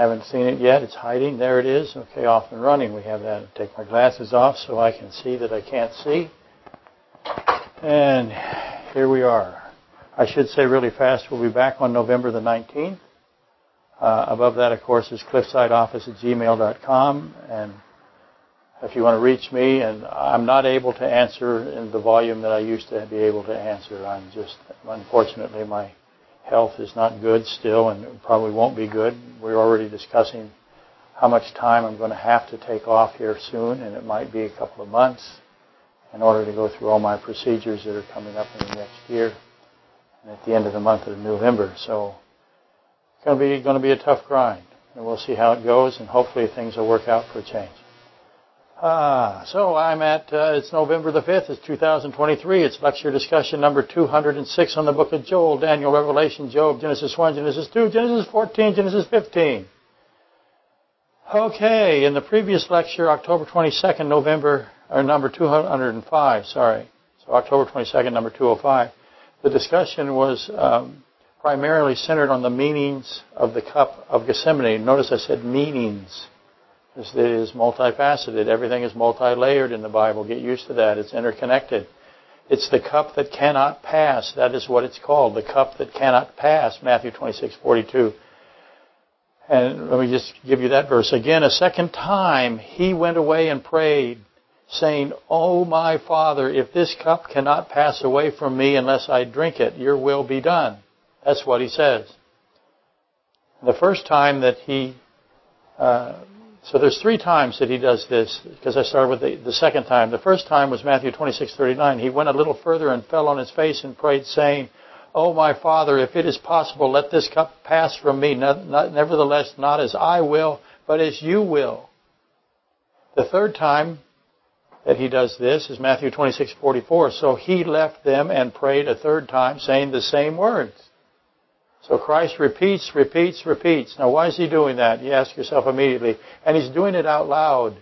haven't seen it yet. It's hiding. There it is. Okay, off and running. We have that. Take my glasses off so I can see that I can't see. And here we are. I should say really fast, we'll be back on November the 19th. Uh, above that, of course, is cliffsideoffice at gmail.com. And if you want to reach me, and I'm not able to answer in the volume that I used to be able to answer. I'm just, unfortunately, my health is not good still and probably won't be good. We're already discussing how much time I'm going to have to take off here soon, and it might be a couple of months in order to go through all my procedures that are coming up in the next year and at the end of the month of November. So it's going to be going to be a tough grind, and we'll see how it goes, and hopefully things will work out for a change. Ah, so I'm at, uh, it's November the 5th, it's 2023. It's lecture discussion number 206 on the book of Joel, Daniel, Revelation, Job, Genesis 1, Genesis 2, Genesis 14, Genesis 15. Okay, in the previous lecture, October 22nd, November, or number 205, sorry. So October 22nd, number 205. The discussion was um, primarily centered on the meanings of the cup of Gethsemane. Notice I said meanings. It is multifaceted. Everything is multi-layered in the Bible. Get used to that. It's interconnected. It's the cup that cannot pass. That is what it's called. The cup that cannot pass. Matthew 26, 42. And let me just give you that verse again. A second time, he went away and prayed, saying, Oh my Father, if this cup cannot pass away from me unless I drink it, your will be done. That's what he says. The first time that he uh, so there's three times that he does this, because I started with the, the second time. The first time was Matthew 26:39. He went a little further and fell on his face and prayed, saying, "Oh my Father, if it is possible, let this cup pass from me. Not, not, nevertheless, not as I will, but as you will." The third time that he does this is Matthew 26:44. So he left them and prayed a third time, saying the same words. So Christ repeats, repeats, repeats. Now, why is he doing that? You ask yourself immediately. And he's doing it out loud.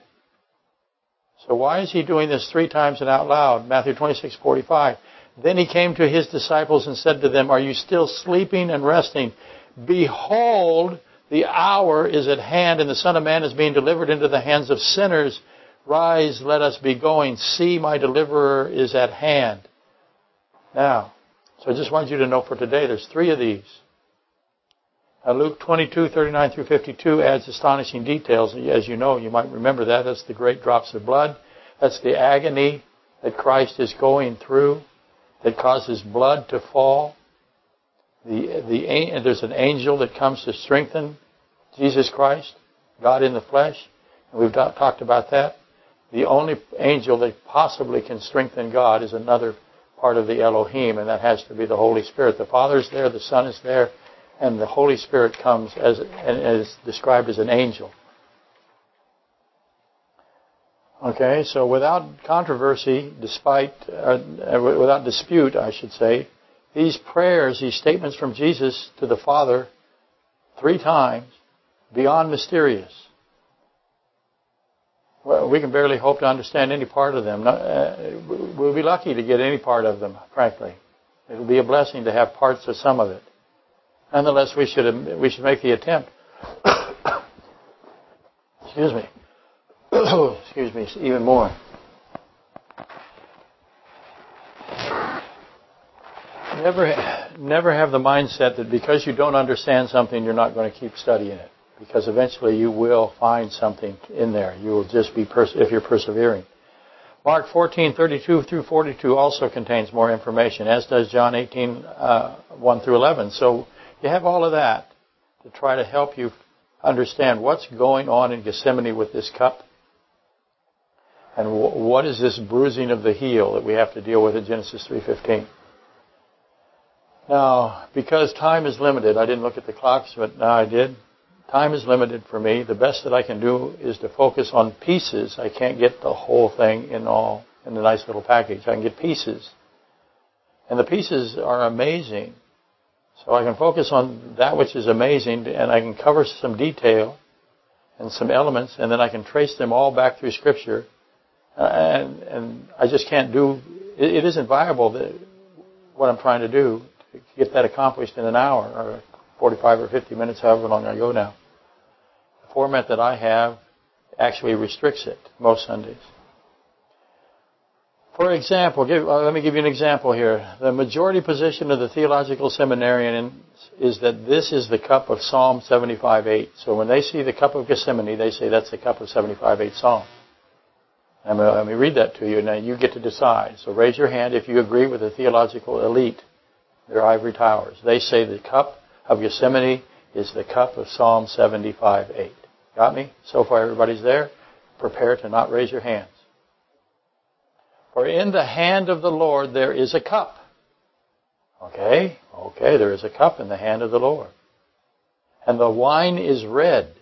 So why is he doing this three times and out loud? Matthew 26, 45. Then he came to his disciples and said to them, Are you still sleeping and resting? Behold, the hour is at hand and the Son of Man is being delivered into the hands of sinners. Rise, let us be going. See, my deliverer is at hand. Now, so I just want you to know for today, there's three of these. Now, Luke 22, 39 through 52 adds astonishing details. As you know, you might remember that. That's the great drops of blood. That's the agony that Christ is going through that causes blood to fall. The, the, there's an angel that comes to strengthen Jesus Christ, God in the flesh. And we've talked about that. The only angel that possibly can strengthen God is another part of the Elohim, and that has to be the Holy Spirit. The Father's there, the Son is there, and the Holy Spirit comes as is described as an angel. Okay, so without controversy, despite uh, without dispute, I should say, these prayers, these statements from Jesus to the Father, three times, beyond mysterious. Well, we can barely hope to understand any part of them. Uh, we'll be lucky to get any part of them, frankly. It'll be a blessing to have parts of some of it. Nonetheless, we should we should make the attempt. Excuse me. Excuse me, even more. Never, never have the mindset that because you don't understand something, you're not going to keep studying it. Because eventually you will find something in there. You will just be, pers- if you're persevering. Mark 14:32 through 42 also contains more information, as does John 18, uh, 1 through 11. So you have all of that to try to help you understand what's going on in Gethsemane with this cup and what is this bruising of the heel that we have to deal with in Genesis 3:15. Now, because time is limited, I didn't look at the clocks, but now I did. Time is limited for me. The best that I can do is to focus on pieces. I can't get the whole thing in all in a nice little package. I can get pieces. And the pieces are amazing. So I can focus on that which is amazing and I can cover some detail and some elements and then I can trace them all back through Scripture. Uh, and, and I just can't do, it, it isn't viable that what I'm trying to do to get that accomplished in an hour or 45 or 50 minutes, however long I go now. The format that I have actually restricts it most Sundays. For example, give, uh, let me give you an example here. The majority position of the theological seminarian is that this is the cup of Psalm 75:8. So when they see the cup of Gethsemane, they say that's the cup of 75:8 Psalm. let me read that to you, and now you get to decide. So raise your hand if you agree with the theological elite, their ivory towers. They say the cup of Gethsemane is the cup of Psalm 75:8. Got me? So far, everybody's there. Prepare to not raise your hands. For in the hand of the Lord there is a cup. Okay? Okay, there is a cup in the hand of the Lord. And the wine is red.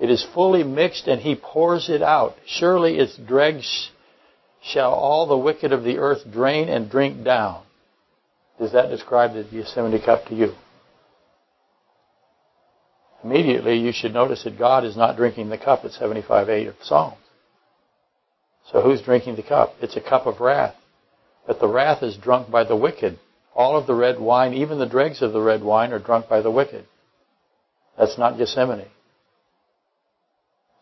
It is fully mixed and he pours it out. Surely its dregs shall all the wicked of the earth drain and drink down. Does that describe the Gethsemane cup to you? Immediately you should notice that God is not drinking the cup at 75.8 of Psalms. So who's drinking the cup? It's a cup of wrath. But the wrath is drunk by the wicked. All of the red wine, even the dregs of the red wine, are drunk by the wicked. That's not Gethsemane.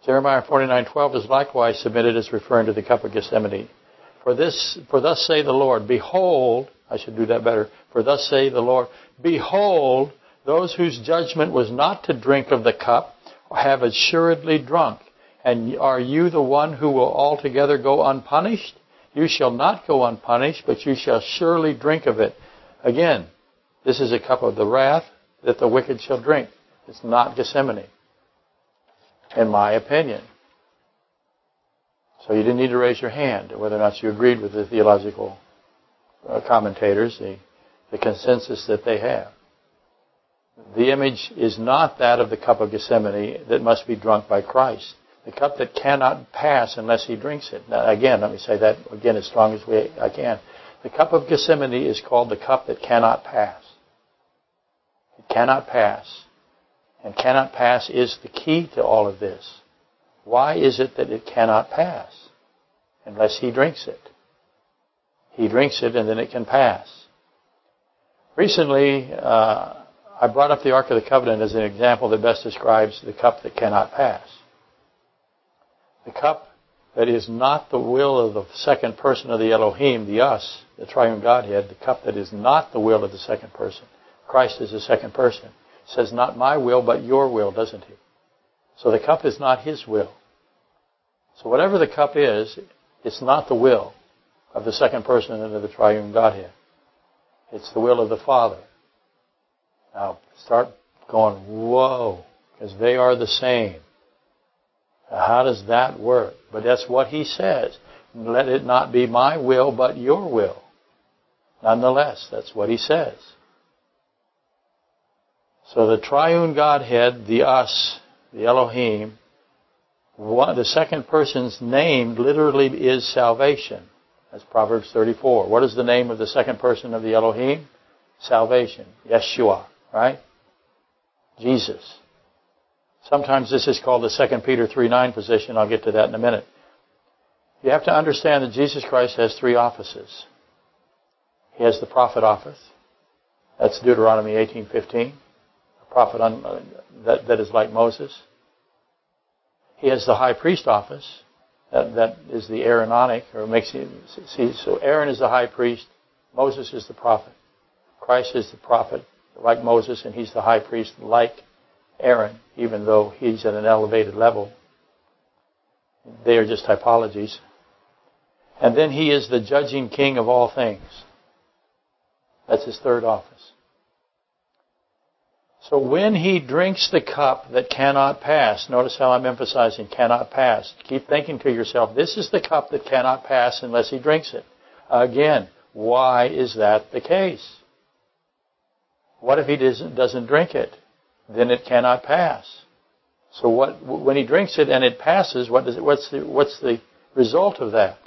Jeremiah 49:12 is likewise submitted as referring to the cup of Gethsemane. For this, for thus say the Lord, behold, I should do that better. For thus say the Lord, behold, those whose judgment was not to drink of the cup have assuredly drunk. And are you the one who will altogether go unpunished? You shall not go unpunished, but you shall surely drink of it. Again, this is a cup of the wrath that the wicked shall drink. It's not Gethsemane, in my opinion. So you didn't need to raise your hand whether or not you agreed with the theological uh, commentators, the, the consensus that they have. The image is not that of the cup of Gethsemane that must be drunk by Christ the cup that cannot pass unless he drinks it. Now, again, let me say that again as strong as we, I can. The cup of Gethsemane is called the cup that cannot pass. It cannot pass. And cannot pass is the key to all of this. Why is it that it cannot pass? Unless he drinks it. He drinks it and then it can pass. Recently, uh, I brought up the Ark of the Covenant as an example that best describes the cup that cannot pass. The cup that is not the will of the second person of the Elohim, the us, the triune Godhead, the cup that is not the will of the second person. Christ is the second person. says, not my will, but your will, doesn't he? So the cup is not his will. So whatever the cup is, it's not the will of the second person of the triune Godhead. It's the will of the Father. Now, start going, whoa, because they are the same. How does that work? But that's what he says. Let it not be my will, but your will. Nonetheless, that's what he says. So the triune Godhead, the us, the Elohim, one, the second person's name literally is salvation. That's Proverbs 34. What is the name of the second person of the Elohim? Salvation. Yeshua, right? Jesus. Sometimes this is called the 2 Peter 3.9 position. I'll get to that in a minute. You have to understand that Jesus Christ has three offices. He has the prophet office. That's Deuteronomy 18.15. A prophet uh, that, that is like Moses. He has the high priest office. That, that is the Aaronic, or makes you see. So Aaron is the high priest. Moses is the prophet. Christ is the prophet, like Moses, and he's the high priest, like Aaron, even though he's at an elevated level. They are just typologies. And then he is the judging king of all things. That's his third office. So when he drinks the cup that cannot pass, notice how I'm emphasizing cannot pass. Keep thinking to yourself, this is the cup that cannot pass unless he drinks it. Again, why is that the case? What if he doesn't, doesn't drink it? Then it cannot pass. So what, when he drinks it and it passes, what does it, what's the, what's the result of that?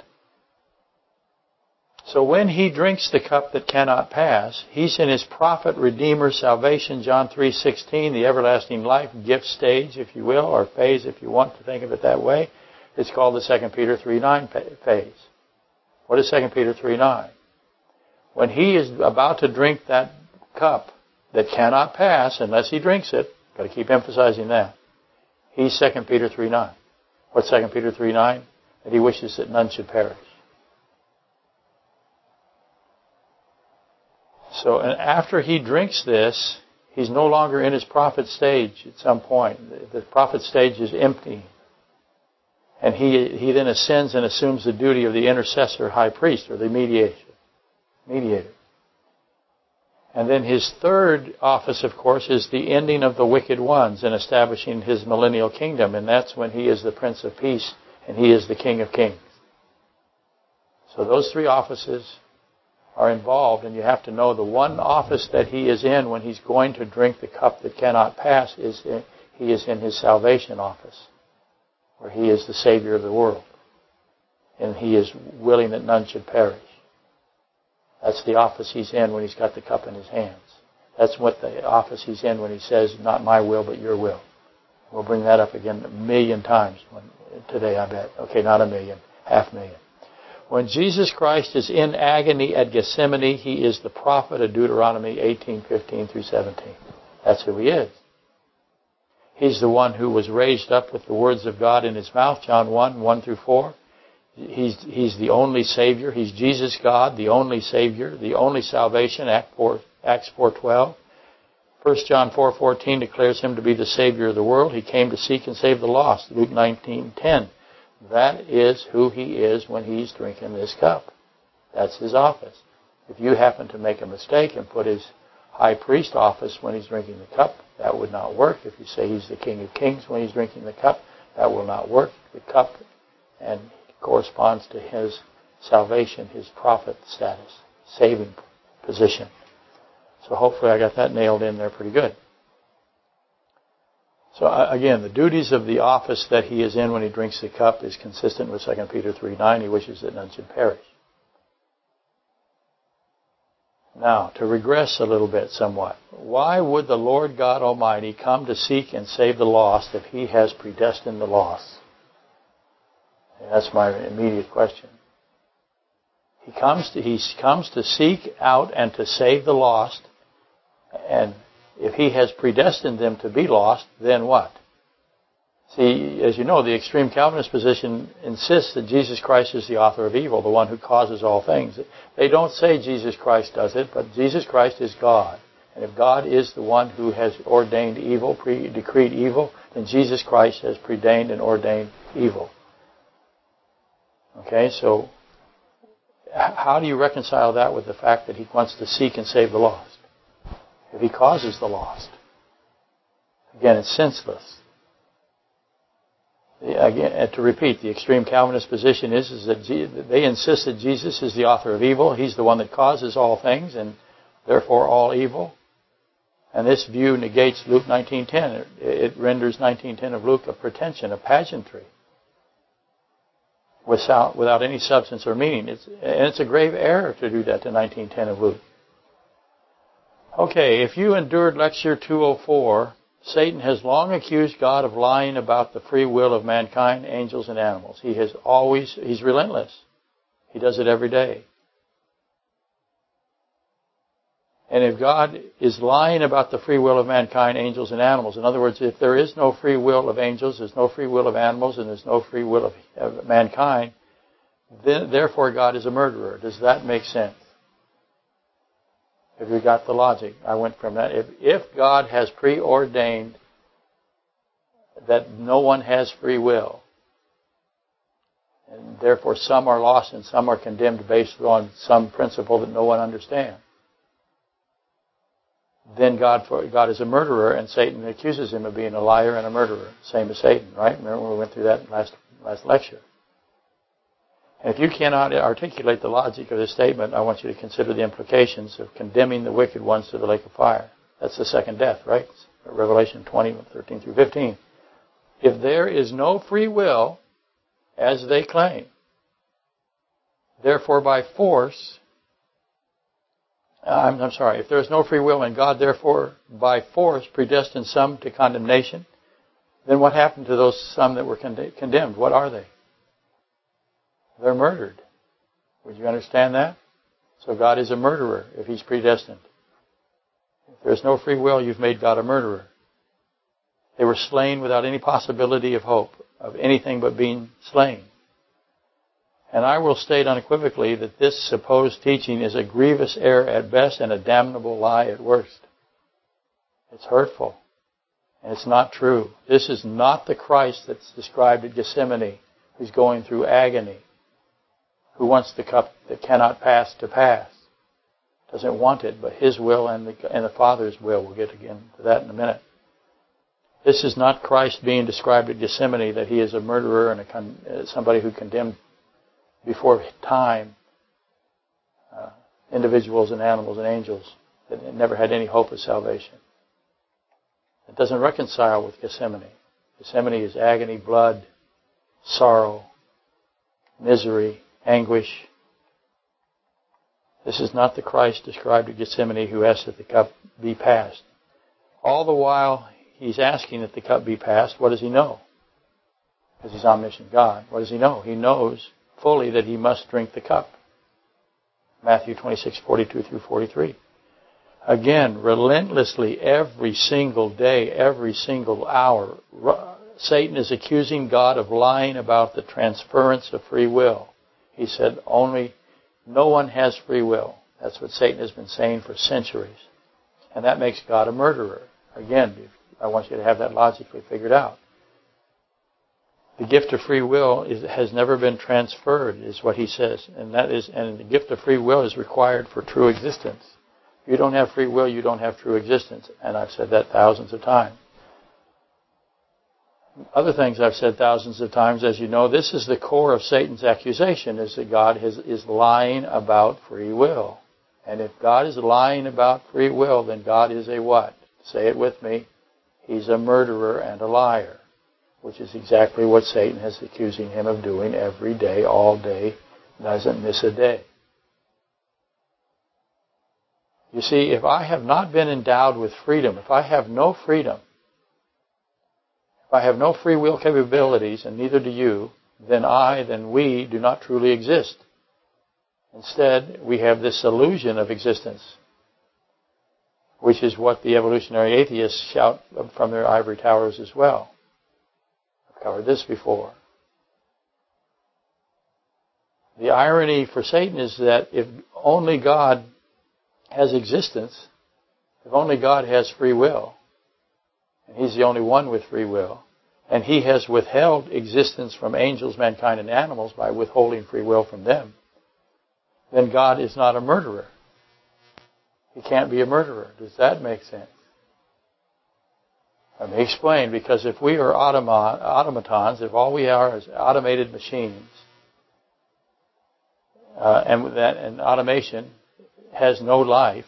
So when he drinks the cup that cannot pass, he's in his prophet, redeemer, salvation, John 3.16, the everlasting life gift stage, if you will, or phase if you want to think of it that way. It's called the 2 Peter 3.9 phase. What is 2 Peter 3.9? When he is about to drink that cup, that cannot pass unless he drinks it. Got to keep emphasizing that. He's 2 Peter 3 9. What's 2 Peter 3 9? That he wishes that none should perish. So, and after he drinks this, he's no longer in his prophet stage at some point. The prophet stage is empty. And he, he then ascends and assumes the duty of the intercessor high priest or the mediator. mediator. And then his third office, of course, is the ending of the wicked ones and establishing his millennial kingdom. And that's when he is the Prince of Peace and he is the King of Kings. So those three offices are involved, and you have to know the one office that he is in when he's going to drink the cup that cannot pass is in, he is in his salvation office, where he is the Savior of the world, and he is willing that none should perish. That's the office he's in when he's got the cup in his hands. That's what the office he's in when he says, "Not my will, but your will." We'll bring that up again a million times when, today, I bet. Okay, not a million, half million. When Jesus Christ is in agony at Gethsemane, he is the prophet of Deuteronomy 18:15 through 17. That's who he is. He's the one who was raised up with the words of God in his mouth, John 1, 1 through 4. He's, he's the only Savior. He's Jesus God, the only Savior, the only salvation, Act 4, Acts 4.12. 1 John 4.14 declares him to be the Savior of the world. He came to seek and save the lost. Luke 19.10 that is who he is when he's drinking this cup. That's his office. If you happen to make a mistake and put his high priest office when he's drinking the cup, that would not work. If you say he's the King of Kings when he's drinking the cup, that will not work. The cup and corresponds to his salvation, his prophet status, saving position. So hopefully I got that nailed in there pretty good. So uh, again, the duties of the office that he is in when he drinks the cup is consistent with 2 Peter 3.9. He wishes that none should perish. Now, to regress a little bit somewhat. Why would the Lord God Almighty come to seek and save the lost if he has predestined the lost? And that's my immediate question. He comes to, he comes to seek out and to save the lost, and if he has predestined them to be lost, then what? See, as you know, the extreme Calvinist position insists that Jesus Christ is the author of evil, the one who causes all things. They don't say Jesus Christ does it, but Jesus Christ is God. And if God is the one who has ordained evil, pre- decreed evil, then Jesus Christ has predained and ordained evil. Okay, so how do you reconcile that with the fact that he wants to seek and save the lost? if he causes the lost. Again, it's senseless. Again, to repeat, the extreme Calvinist position is, is that they insist that Jesus is the author of evil. He's the one that causes all things and therefore all evil. And this view negates Luke 19.10. It renders 19.10 of Luke a pretension, a pageantry, without, without any substance or meaning. It's, and it's a grave error to do that to 19.10 of Luke. Okay, if you endured lecture 204, Satan has long accused God of lying about the free will of mankind, angels, and animals. He has always, he's relentless. He does it every day. And if God is lying about the free will of mankind, angels, and animals, in other words, if there is no free will of angels, there's no free will of animals, and there's no free will of, of mankind, then, therefore God is a murderer. Does that make sense? Have you got the logic? I went from that. If, if God has preordained that no one has free will, and therefore some are lost and some are condemned based on some principle that no one understands, then God, God is a murderer, and Satan accuses him of being a liar and a murderer, same as Satan, right? Remember we went through that last last lecture. And if you cannot articulate the logic of this statement, I want you to consider the implications of condemning the wicked ones to the lake of fire. That's the second death, right? Revelation 20, 13 through 15. If there is no free will, as they claim, therefore by force, I'm, I'm sorry, if there is no free will and God therefore by force predestined some to condemnation, then what happened to those some that were condemned? What are they? they're murdered. Would you understand that? So God is a murderer if He's predestined. If there's no free will, you've made God a murderer. They were slain without any possibility of hope of anything but being slain. And I will state unequivocally that this supposed teaching is a grievous error at best and a damnable lie at worst. It's hurtful. And it's not true. This is not the Christ that's described at Gethsemane, who's going through agony, who wants the cup that cannot pass to pass. Doesn't want it, but his will and the, and the Father's will. We'll get again to that in a minute. This is not Christ being described at Gethsemane that he is a murderer and a, uh, somebody who condemned before time uh, individuals and animals and angels that never had any hope of salvation. It doesn't reconcile with Gethsemane. Gethsemane is agony, blood, sorrow, misery, anguish. This is not the Christ described at Gethsemane who asked that the cup be passed. All the while he's asking that the cup be passed, what does he know? Because he's omniscient God. What does he know? He knows fully that he must drink the cup. Matthew 26, 42 through 43. Again, relentlessly, every single day, every single hour, Satan is accusing God of lying about the transference of free will. He said, only, no one has free will. That's what Satan has been saying for centuries. And that makes God a murderer. Again, I want you to have that logically figured out. The gift of free will is, has never been transferred, is what he says, and that is, and the gift of free will is required for true existence. If you don't have free will, you don't have true existence, and I've said that thousands of times. Other things I've said thousands of times, as you know, this is the core of Satan's accusation: is that God has, is lying about free will. And if God is lying about free will, then God is a what? Say it with me. He's a murderer and a liar which is exactly what Satan is accusing him of doing every day, all day, doesn't miss a day. You see, if I have not been endowed with freedom, if I have no freedom, if I have no free will capabilities, and neither do you, then I, then we do not truly exist. Instead, we have this illusion of existence, which is what the evolutionary atheists shout from their ivory towers as well covered this before. The irony for Satan is that if only God has existence, if only God has free will, and He's the only one with free will, and He has withheld existence from angels, mankind, and animals by withholding free will from them, then God is not a murderer. He can't be a murderer. Does that make sense? Let me explain, because if we are automatons, if all we are is automated machines, uh, and that and automation has no life,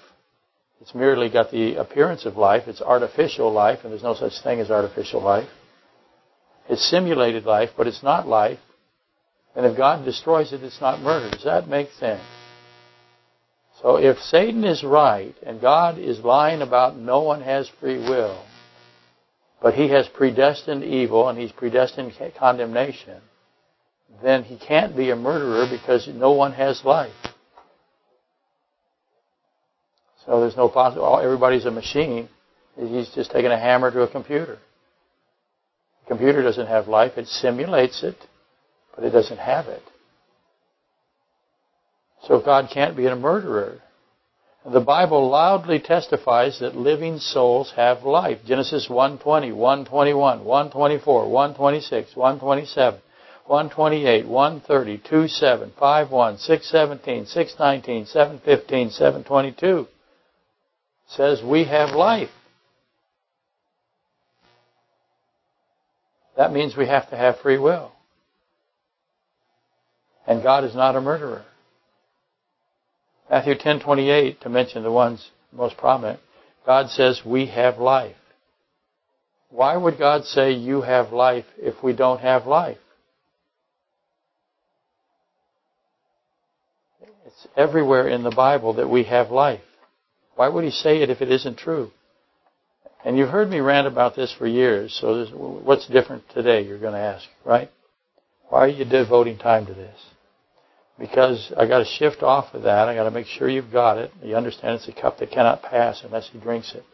it's merely got the appearance of life, it's artificial life, and there's no such thing as artificial life. It's simulated life, but it's not life. And if God destroys it, it's not murder. Does that make sense? So if Satan is right and God is lying about no one has free will, but he has predestined evil and he's predestined condemnation, then he can't be a murderer because no one has life. So there's no possible. Everybody's a machine. He's just taking a hammer to a computer. The computer doesn't have life. It simulates it, but it doesn't have it. So God can't be a murderer. The Bible loudly testifies that living souls have life. Genesis 1:20, 1:21, 1:24, 1:26, 1:27, 1:28, 1:30, 2:7, 5:1, 6:17, 6:19, 7:15, 7:22 says we have life. That means we have to have free will. And God is not a murderer. Matthew 10:28 to mention the ones most prominent. God says we have life. Why would God say you have life if we don't have life? It's everywhere in the Bible that we have life. Why would he say it if it isn't true? And you've heard me rant about this for years, so what's different today, you're going to ask, right? Why are you devoting time to this? Because I got to shift off of that. I got to make sure you've got it. You understand it's a cup that cannot pass unless he drinks it.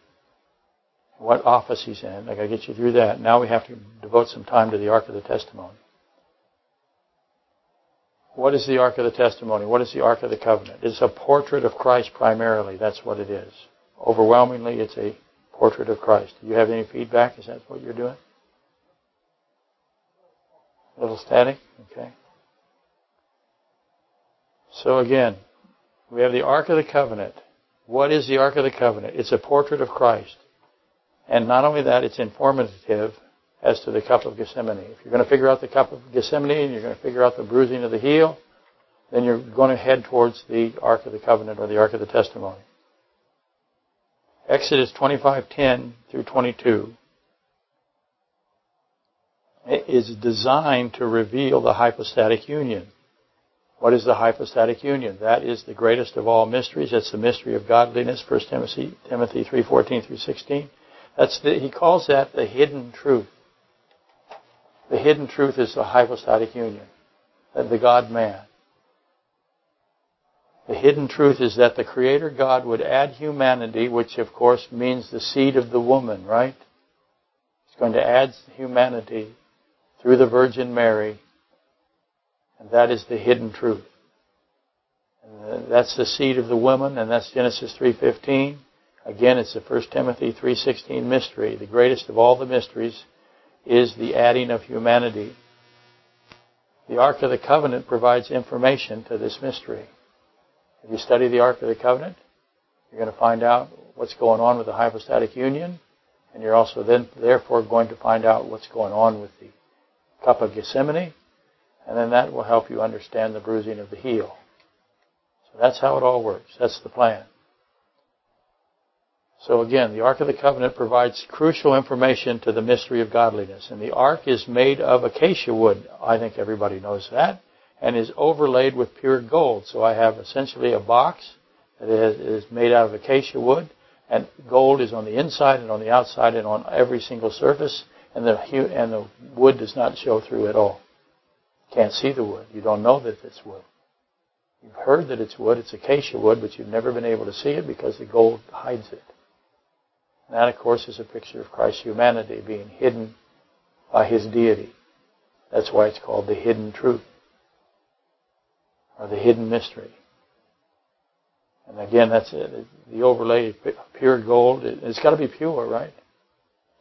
what office he's in. I got to get you through that. Now we have to devote some time to the Ark of the Testimony. What is the Ark of the Testimony? What is the Ark of the Covenant? It's a portrait of Christ primarily. That's what it is. Overwhelmingly, it's a portrait of Christ. Do you have any feedback? Is that what you're doing? A little static? Okay. So again, we have the Ark of the Covenant. What is the Ark of the Covenant? It's a portrait of Christ. And not only that, it's informative as to the cup of Gethsemane. If you're going to figure out the cup of Gethsemane and you're going to figure out the bruising of the heel, then you're going to head towards the Ark of the Covenant or the Ark of the Testimony. Exodus 25:10 through 22 is designed to reveal the hypostatic union. What is the hypostatic union? That is the greatest of all mysteries. It's the mystery of godliness. 1 Timothy, Timothy 3:14 through 16. That's the, he calls that the hidden truth. The hidden truth is the hypostatic union, the God man. The hidden truth is that the Creator God would add humanity, which of course means the seed of the woman, right? He's going to add humanity through the Virgin Mary, and that is the hidden truth. And that's the seed of the woman, and that's Genesis 3.15. Again, it's the 1 Timothy 3.16 mystery. The greatest of all the mysteries is the adding of humanity. The Ark of the Covenant provides information to this mystery. If you study the Ark of the Covenant, you're going to find out what's going on with the hypostatic union, and you're also then therefore going to find out what's going on with the cup of Gethsemane, and then that will help you understand the bruising of the heel. So that's how it all works. That's the plan. So again, the Ark of the Covenant provides crucial information to the mystery of godliness. And the Ark is made of acacia wood. I think everybody knows that. And is overlaid with pure gold. So I have essentially a box that is made out of acacia wood. And gold is on the inside and on the outside and on every single surface. And the, and the wood does not show through at all. Can't see the wood. You don't know that it's wood. You've heard that it's wood. It's acacia wood, but you've never been able to see it because the gold hides it. And that, of course, is a picture of Christ's humanity being hidden by his deity. That's why it's called the hidden truth, or the hidden mystery. And again, that's it. The overlay, of pure gold. It's got to be pure, right?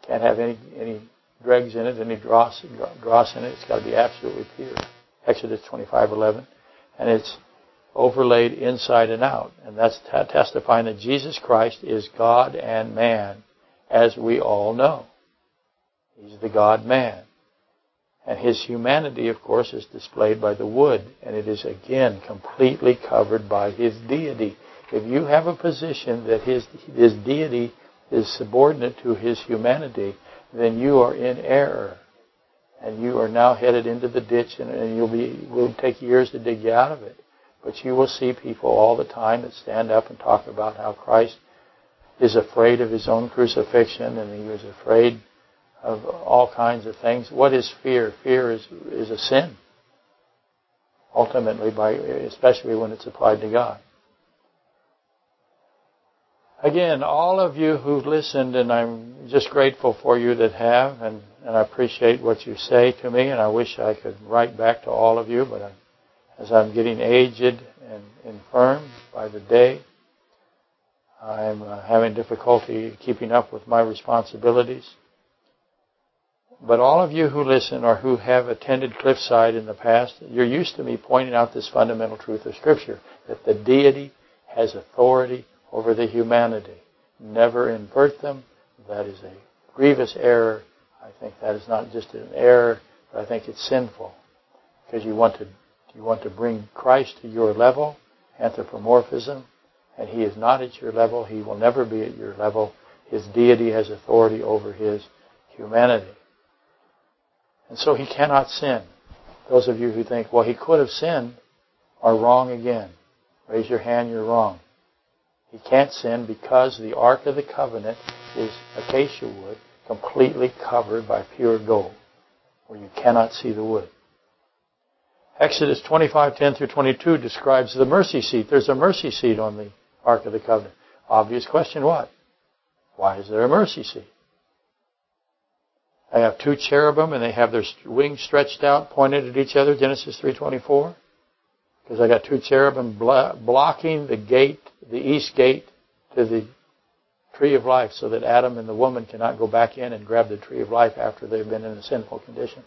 Can't have any any dregs in it, any dross, dross in it. It's got to be absolutely pure. Exodus 25:11, and it's overlaid inside and out. And that's testifying that Jesus Christ is God and man, as we all know. He's the God man. And his humanity, of course, is displayed by the wood, and it is again completely covered by his deity. If you have a position that his, his deity is subordinate to his humanity, then you are in error. And you are now headed into the ditch, and, and you'll be, will take years to dig you out of it. But you will see people all the time that stand up and talk about how Christ is afraid of his own crucifixion and he was afraid of all kinds of things. What is fear? Fear is, is a sin. Ultimately, by, especially when it's applied to God. Again, all of you who've listened, and I'm just grateful for you that have, and, and I appreciate what you say to me, and I wish I could write back to all of you, but I'm as I'm getting aged and infirm by the day. I'm uh, having difficulty keeping up with my responsibilities. But all of you who listen or who have attended Cliffside in the past, you're used to me pointing out this fundamental truth of Scripture that the deity has authority over the humanity. Never invert them. That is a grievous error. I think that is not just an error, but I think it's sinful because you want to you want to bring Christ to your level, anthropomorphism, and he is not at your level. He will never be at your level. His deity has authority over his humanity. And so he cannot sin. Those of you who think, well, he could have sinned, are wrong again. Raise your hand, you're wrong. He can't sin because the Ark of the Covenant is acacia wood, completely covered by pure gold, where you cannot see the wood. Exodus 25:10 through 22 describes the mercy seat. There's a mercy seat on the Ark of the Covenant. Obvious question what? Why is there a mercy seat? I have two cherubim and they have their wings stretched out, pointed at each other, Genesis 3.24. Because I got two cherubim blocking the gate, the east gate to the tree of life so that Adam and the woman cannot go back in and grab the tree of life after they've been in a sinful condition.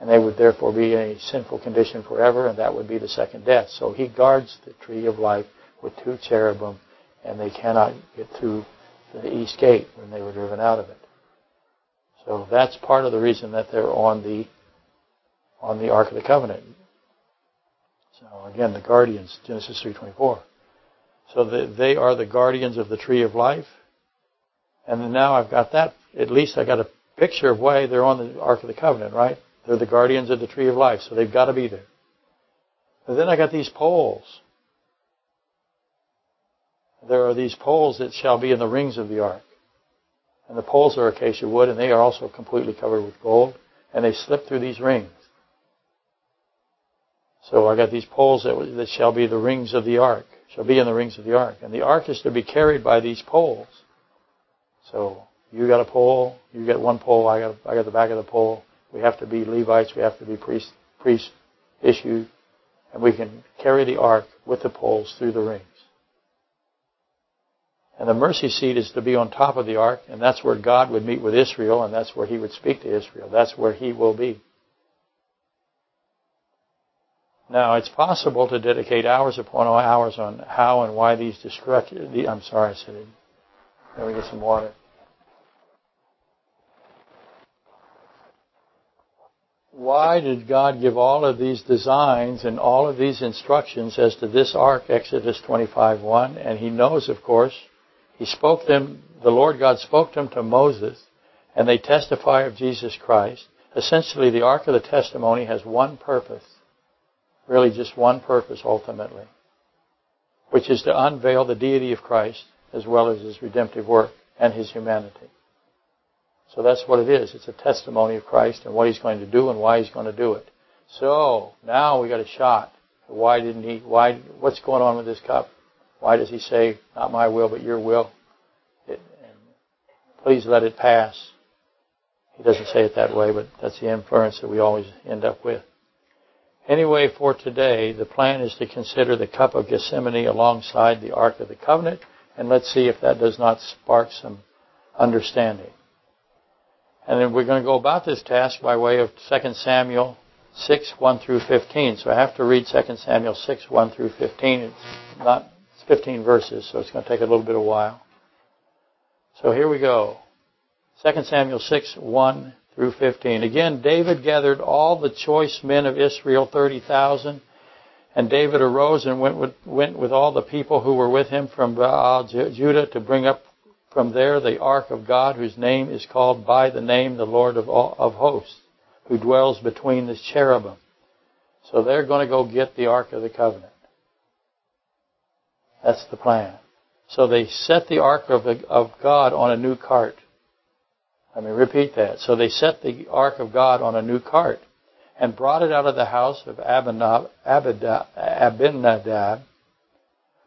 And they would therefore be in a sinful condition forever and that would be the second death. So he guards the tree of life with two cherubim and they cannot get through the east gate when they were driven out of it. So that's part of the reason that they're on the on the Ark of the Covenant. So again, the guardians, Genesis 3:24. So the, they are the guardians of the tree of life. And now I've got that. At least I got a picture of why they're on the Ark of the Covenant, right? They're the guardians of the tree of life, so they've got to be there. But then I got these poles. There are these poles that shall be in the rings of the ark. And the poles are acacia wood, and they are also completely covered with gold, and they slip through these rings. So I got these poles that, that shall be the rings of the ark, shall be in the rings of the ark. And the ark is to be carried by these poles. So you got a pole, you get one pole, I got, I got the back of the pole. We have to be Levites, we have to be priest, priest issued, and we can carry the ark with the poles through the rings. And the mercy seat is to be on top of the ark, and that's where God would meet with Israel, and that's where He would speak to Israel. That's where He will be. Now, it's possible to dedicate hours upon hours on how and why these destructive. The, I'm sorry, I said it. Let me get some water. Why did God give all of these designs and all of these instructions as to this ark, Exodus 25:1? And He knows, of course, he spoke them, the Lord God spoke them to Moses, and they testify of Jesus Christ. Essentially, the Ark of the Testimony has one purpose. Really just one purpose ultimately. Which is to unveil the deity of Christ as well as His redemptive work and His humanity. So that's what it is. It's a testimony of Christ and what He's going to do and why He's going to do it. So, now we got a shot. Why didn't He, why, what's going on with this cup? Why does he say, not my will, but your will? It, please let it pass. He doesn't say it that way, but that's the inference that we always end up with. Anyway, for today, the plan is to consider the cup of Gethsemane alongside the Ark of the Covenant, and let's see if that does not spark some understanding. And then we're going to go about this task by way of 2 Samuel 6, 1 through 15. So I have to read 2 Samuel 6, 1 through 15. It's not 15 verses, so it's going to take a little bit of while. So here we go. 2 Samuel 6, 1 through 15. Again, David gathered all the choice men of Israel, 30,000. And David arose and went with, went with all the people who were with him from Baal, Judah, to bring up from there the ark of God, whose name is called by the name the Lord of, all, of hosts, who dwells between the cherubim. So they're going to go get the ark of the covenant. That's the plan. So they set the ark of, of God on a new cart. Let me repeat that. So they set the ark of God on a new cart and brought it out of the house of Abinadab,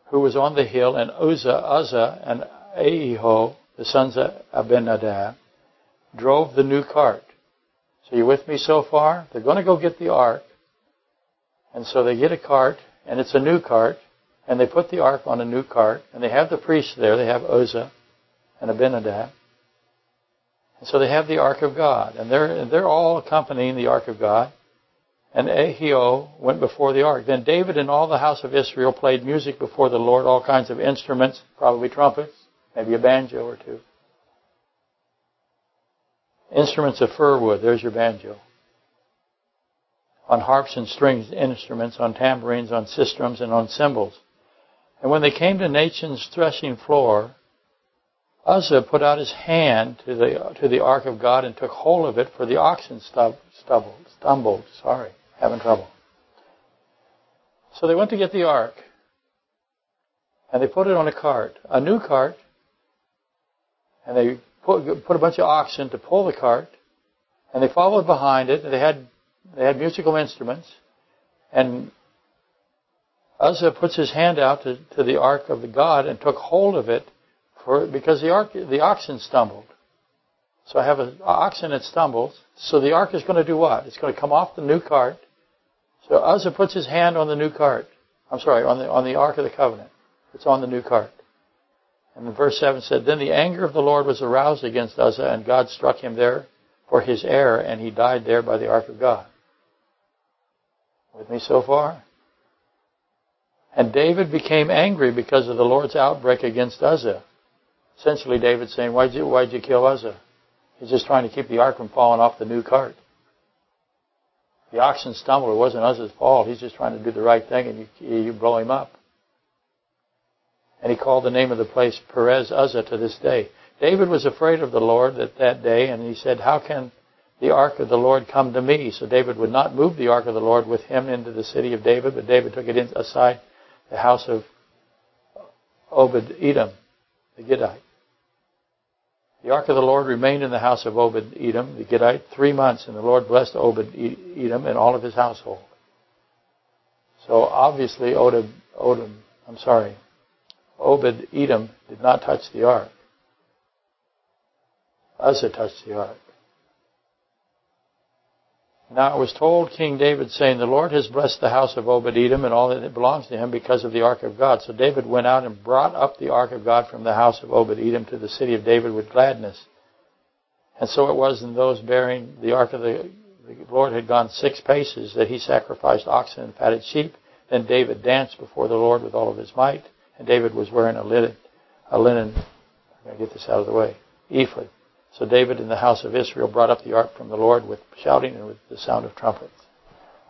who was on the hill, and Uzzah, Uzzah, and Ahio, the sons of Abinadab, drove the new cart. So you with me so far? They're going to go get the ark. And so they get a cart, and it's a new cart, and they put the ark on a new cart, and they have the priests there. They have Uzzah and Abinadab. And so they have the ark of God, and they're, they're all accompanying the ark of God. And Ahio went before the ark. Then David and all the house of Israel played music before the Lord, all kinds of instruments, probably trumpets, maybe a banjo or two. Instruments of fir wood, there's your banjo on harps and strings instruments, on tambourines, on sistrums, and on cymbals. And when they came to Nachon's threshing floor, Uzzah put out his hand to the to the ark of God and took hold of it, for the oxen stub, stumbled, stumbled. Sorry, having trouble. So they went to get the ark, and they put it on a cart, a new cart, and they put, put a bunch of oxen to pull the cart, and they followed behind it. And they had they had musical instruments, and Uzzah puts his hand out to, to the ark of the God and took hold of it for because the ark the oxen stumbled. So I have an oxen that stumbles. So the ark is going to do what? It's going to come off the new cart. So Uzzah puts his hand on the new cart. I'm sorry, on the on the ark of the covenant. It's on the new cart. And verse 7 said, Then the anger of the Lord was aroused against Uzzah, and God struck him there for his error, and he died there by the ark of God. With me so far? And David became angry because of the Lord's outbreak against Uzzah. Essentially, David saying, why'd you, why'd you kill Uzzah? He's just trying to keep the ark from falling off the new cart. The oxen stumbled. It wasn't Uzzah's fault. He's just trying to do the right thing, and you, you blow him up. And he called the name of the place Perez Uzzah to this day. David was afraid of the Lord at that day, and he said, How can the ark of the Lord come to me? So David would not move the ark of the Lord with him into the city of David, but David took it aside the house of Obed Edom, the Gittite. The ark of the Lord remained in the house of Obed Edom, the Gittite, three months, and the Lord blessed Obed Edom and all of his household. So obviously, Odom, Odom, I'm sorry, Obed Edom did not touch the ark. Uzzah touched the ark. Now it was told King David, saying, The Lord has blessed the house of Obed Edom and all that belongs to him because of the ark of God. So David went out and brought up the ark of God from the house of Obed Edom to the city of David with gladness. And so it was in those bearing the ark of the, the Lord had gone six paces that he sacrificed oxen and fatted sheep. Then David danced before the Lord with all of his might. And David was wearing a linen, a linen, I'm going to get this out of the way, ephod. So David in the house of Israel brought up the ark from the Lord with shouting and with the sound of trumpets.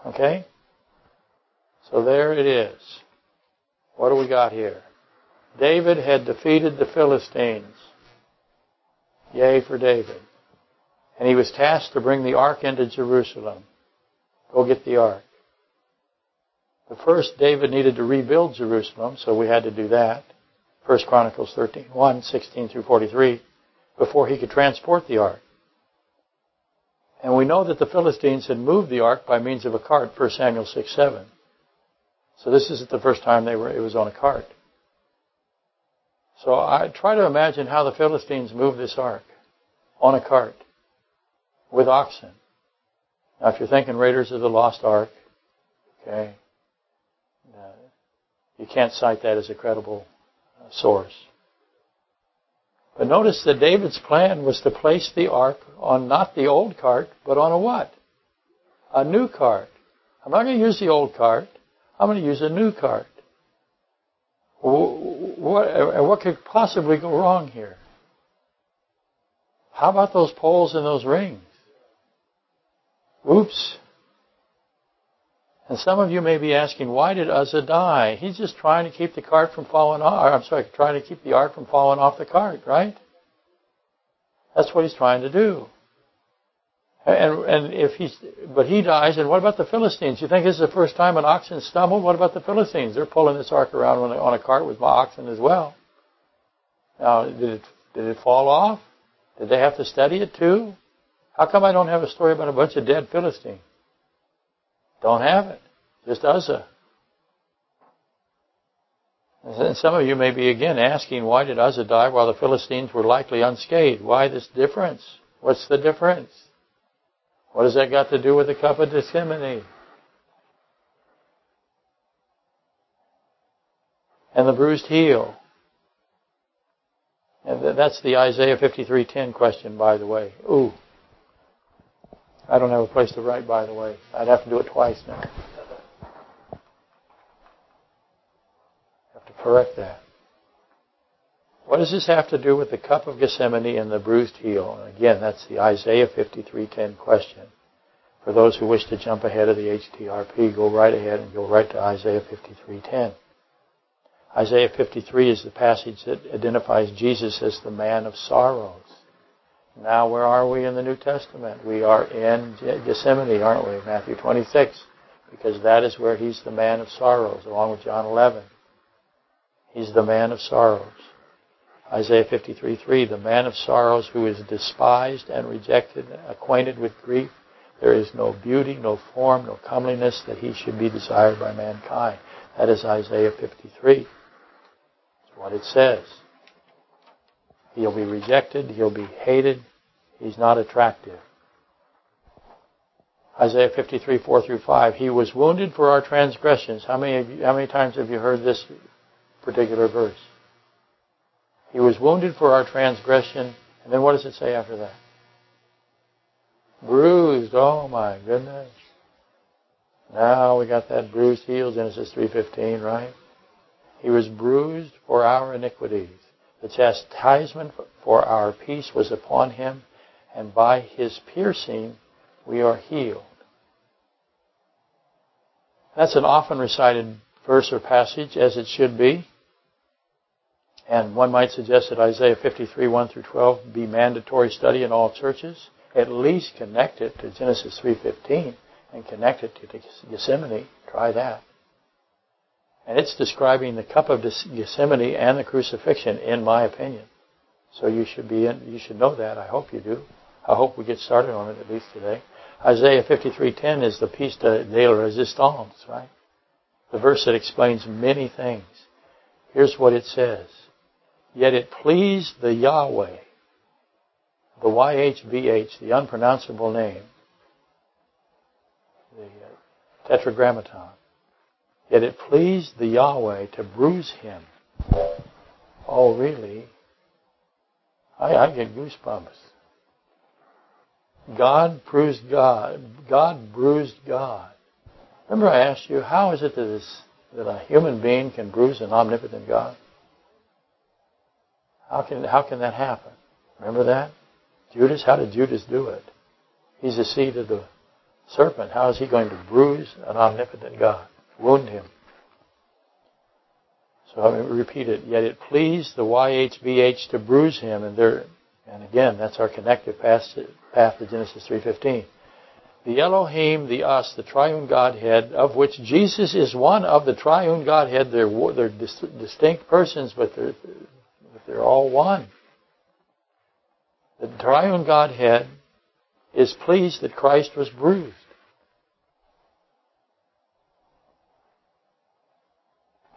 Okay? So there it is. What do we got here? David had defeated the Philistines. Yay for David. And he was tasked to bring the ark into Jerusalem. Go get the ark. But first, David needed to rebuild Jerusalem, so we had to do that. 1 Chronicles 13, 1, 16 through 43 before he could transport the ark. And we know that the Philistines had moved the ark by means of a cart, 1 Samuel 6 7. So this isn't the first time they were, it was on a cart. So I try to imagine how the Philistines moved this ark on a cart with oxen. Now, if you're thinking Raiders of the Lost Ark, okay, uh, you can't cite that as a credible uh, source. But notice that David's plan was to place the ark on not the old cart, but on a what? A new cart. I'm not going to use the old cart. I'm going to use a new cart. What, what could possibly go wrong here? How about those poles and those rings? Oops. And some of you may be asking, why did Uzzah die? He's just trying to keep the cart from falling off. I'm sorry, trying to keep the ark from falling off the cart, right? That's what he's trying to do. And, and if he's, but he dies, and what about the Philistines? You think this is the first time an oxen stumbled? What about the Philistines? They're pulling this ark around on a, on a cart with my oxen as well. Now, did it, did it fall off? Did they have to study it too? How come I don't have a story about a bunch of dead Philistines? Don't have it. Just Uzzah. And some of you may be again asking, why did Uzzah die while the Philistines were likely unscathed? Why this difference? What's the difference? What has that got to do with the cup of Gethsemane? And the bruised heel. And that's the Isaiah 53:10 question, by the way. Ooh. I don't have a place to write, by the way. I'd have to do it twice now. Have to correct that. What does this have to do with the cup of Gethsemane and the bruised heel? Again, that's the Isaiah 53:10 question. For those who wish to jump ahead of the HTRP, go right ahead and go right to Isaiah 53:10. Isaiah 53 is the passage that identifies Jesus as the man of sorrows. Now, where are we in the New Testament? We are in Gethsemane, aren't we? Matthew 26. Because that is where he's the man of sorrows, along with John 11. He's the man of sorrows. Isaiah 53:3, the man of sorrows who is despised and rejected, acquainted with grief. There is no beauty, no form, no comeliness that he should be desired by mankind. That is Isaiah 53. That's what it says. He'll be rejected. He'll be hated. He's not attractive. Isaiah 53, 4 through 5. He was wounded for our transgressions. How many, you, how many times have you heard this particular verse? He was wounded for our transgression. And then what does it say after that? Bruised. Oh my goodness. Now we got that bruised heel, Genesis 3.15, right? He was bruised for our iniquities. The chastisement for our peace was upon him, and by his piercing we are healed. That's an often recited verse or passage, as it should be. And one might suggest that Isaiah 53, 1 through 12 be mandatory study in all churches. At least connect it to Genesis 3.15 and connect it to Gethsemane. Try that. And it's describing the cup of Gethsemane and the crucifixion, in my opinion. So you should be in, you should know that. I hope you do. I hope we get started on it at least today. Isaiah 53:10 is the piece de, de resistance, right? The verse that explains many things. Here's what it says. Yet it pleased the Yahweh, the YHVH, the unpronounceable name, the uh, tetragrammaton. Yet it pleased the Yahweh to bruise him. Oh, really? I, I get goosebumps. God bruised God. God bruised God. Remember I asked you, how is it that, this, that a human being can bruise an omnipotent God? How can, how can that happen? Remember that? Judas, how did Judas do it? He's the seed of the serpent. How is he going to bruise an omnipotent God? Wound him. So I repeat it. Yet it pleased the YHVH to bruise him, and there, and again, that's our connective path to Genesis 3.15. The Elohim, the us, the triune Godhead, of which Jesus is one of the triune Godhead. They're, they're distinct persons, but they're, they're all one. The triune Godhead is pleased that Christ was bruised.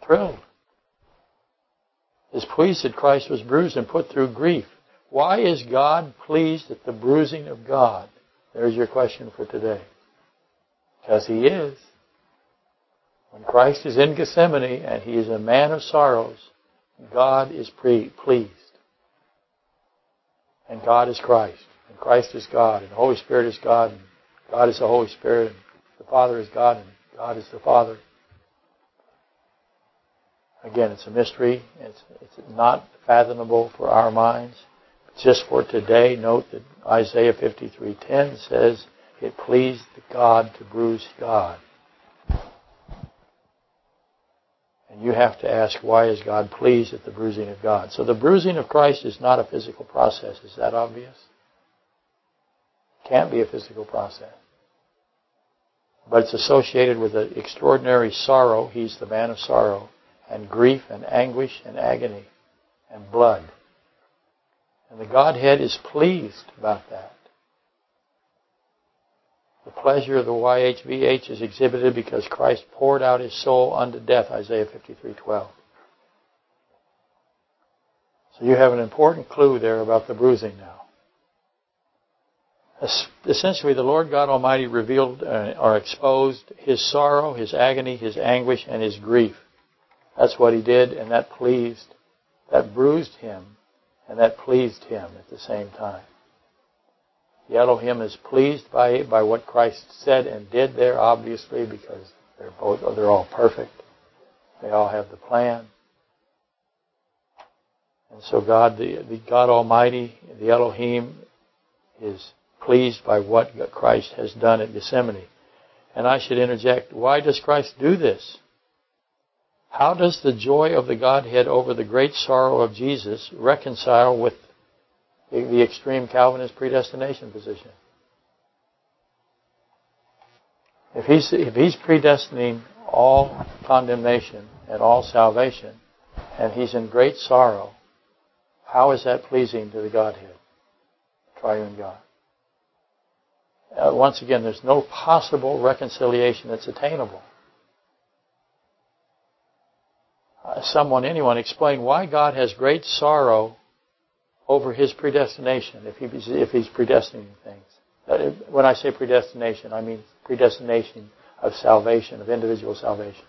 Thrilled. Is pleased that Christ was bruised and put through grief. Why is God pleased at the bruising of God? There's your question for today. Because He is. When Christ is in Gethsemane and He is a man of sorrows, God is pre- pleased. And God is Christ. And Christ is God. And the Holy Spirit is God. And God is the Holy Spirit. And the Father is God. And God is the Father. Again, it's a mystery. It's, it's not fathomable for our minds. Just for today, note that Isaiah 53:10 says, "It pleased God to bruise God." And you have to ask, why is God pleased at the bruising of God? So the bruising of Christ is not a physical process. Is that obvious? Can't be a physical process. But it's associated with an extraordinary sorrow. He's the man of sorrow, and grief, and anguish, and agony, and blood. And the Godhead is pleased about that. The pleasure of the YHVH is exhibited because Christ poured out his soul unto death, Isaiah 53:12. So you have an important clue there about the bruising now. Essentially, the Lord God Almighty revealed uh, or exposed his sorrow, his agony, his anguish, and his grief. That's what he did, and that pleased, that bruised him and that pleased him at the same time. The Elohim is pleased by, by what Christ said and did there, obviously, because they're both they're all perfect. They all have the plan. And so God, the, the God Almighty, the Elohim, is pleased by what Christ has done at Gethsemane. And I should interject, why does Christ do this? How does the joy of the Godhead over the great sorrow of Jesus reconcile with the extreme Calvinist predestination position? If he's, if he's predestining all condemnation and all salvation, and he's in great sorrow, how is that pleasing to the Godhead, triune God? Uh, once again, there's no possible reconciliation that's attainable. Uh, someone, anyone, explain why God has great sorrow over his predestination, if, he, if he's predestining things. Uh, when I say predestination, I mean predestination of salvation, of individual salvation.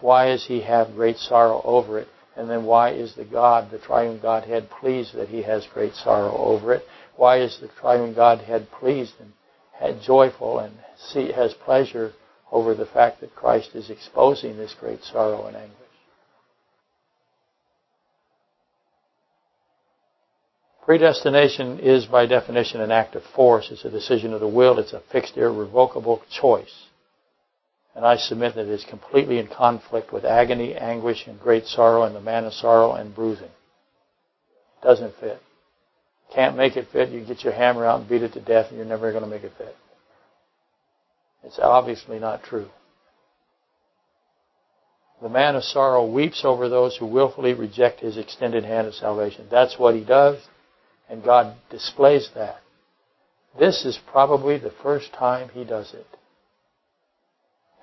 Why does he have great sorrow over it? And then why is the God, the triune Godhead, pleased that he has great sorrow over it? Why is the triune Godhead pleased and joyful and has pleasure over the fact that Christ is exposing this great sorrow and anguish? Predestination is by definition an act of force. It's a decision of the will. It's a fixed, irrevocable choice. And I submit that it is completely in conflict with agony, anguish, and great sorrow and the man of sorrow and bruising. Doesn't fit. Can't make it fit. You get your hammer out and beat it to death and you're never going to make it fit. It's obviously not true. The man of sorrow weeps over those who willfully reject his extended hand of salvation. That's what he does, and God displays that. This is probably the first time he does it.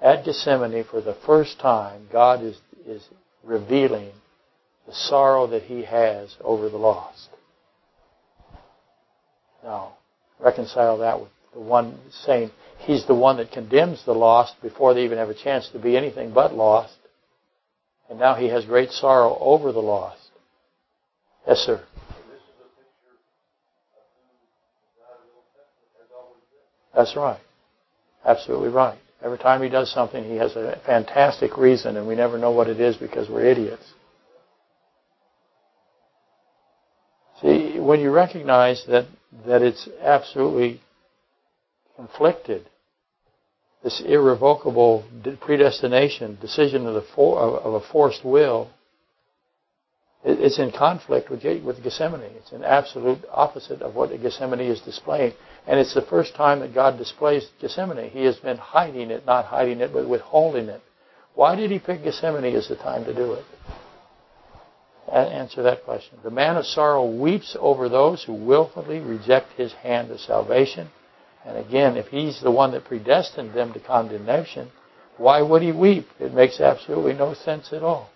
At Gethsemane, for the first time, God is, is revealing the sorrow that he has over the lost. Now, reconcile that with the one saying he's the one that condemns the lost before they even have a chance to be anything but lost. And now he has great sorrow over the lost. Yes, sir. That's right. Absolutely right. Every time he does something, he has a fantastic reason, and we never know what it is because we're idiots. See, when you recognize that, that it's absolutely conflicted, this irrevocable predestination, decision of, the for, of a forced will, it's in conflict with, with Gethsemane. It's an absolute opposite of what Gethsemane is displaying. And it's the first time that God displays Gethsemane. He has been hiding it, not hiding it, but withholding it. Why did he pick Gethsemane as the time to do it? Answer that question. The man of sorrow weeps over those who willfully reject his hand of salvation. And again, if he's the one that predestined them to condemnation, why would he weep? It makes absolutely no sense at all.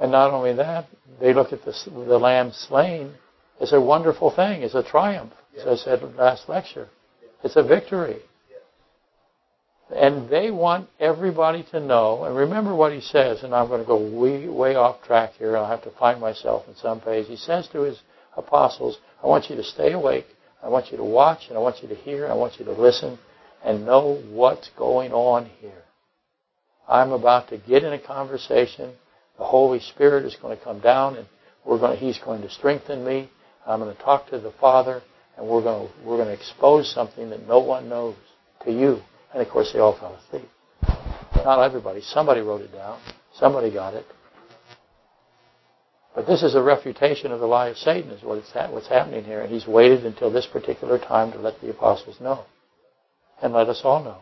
And not only that, they look at the, the lamb slain as a wonderful thing, as a triumph, as I said last lecture. It's a victory. And they want everybody to know, and remember what he says, and I'm going to go way, way off track here, I'll have to find myself in some page. He says to his apostles, I want you to stay awake, I want you to watch, and I want you to hear, I want you to listen, and know what's going on here. I'm about to get in a conversation the Holy Spirit is going to come down and we're going to, He's going to strengthen me. I'm going to talk to the Father and we're going to, we're going to expose something that no one knows to you. And of course they all fell asleep. Not everybody. Somebody wrote it down. Somebody got it. But this is a refutation of the lie of Satan, is what's, what's happening here. And he's waited until this particular time to let the apostles know. And let us all know.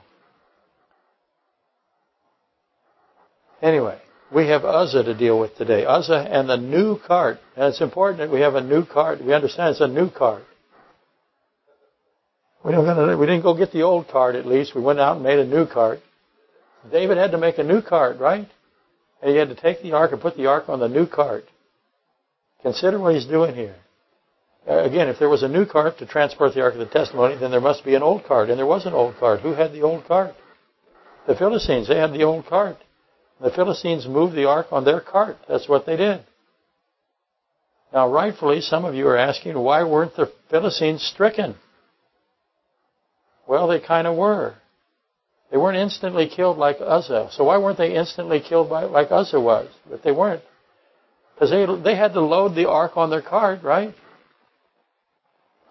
Anyway, we have Uzzah to deal with today. Uzzah and the new cart. And it's important that we have a new cart. We understand it's a new cart. We, don't, we didn't go get the old cart at least. We went out and made a new cart. David had to make a new cart, right? And he had to take the ark and put the ark on the new cart. Consider what he's doing here. Uh, again, if there was a new cart to transport the ark of the testimony, then there must be an old cart. And there was an old cart. Who had the old cart? The Philistines. They had the old cart. The Philistines moved the ark on their cart. That's what they did. Now, rightfully, some of you are asking, why weren't the Philistines stricken? Well, they kind of were. They weren't instantly killed like Uzzah. So why weren't they instantly killed by, like Uzzah was? But they weren't. Because they, they had to load the ark on their cart, right?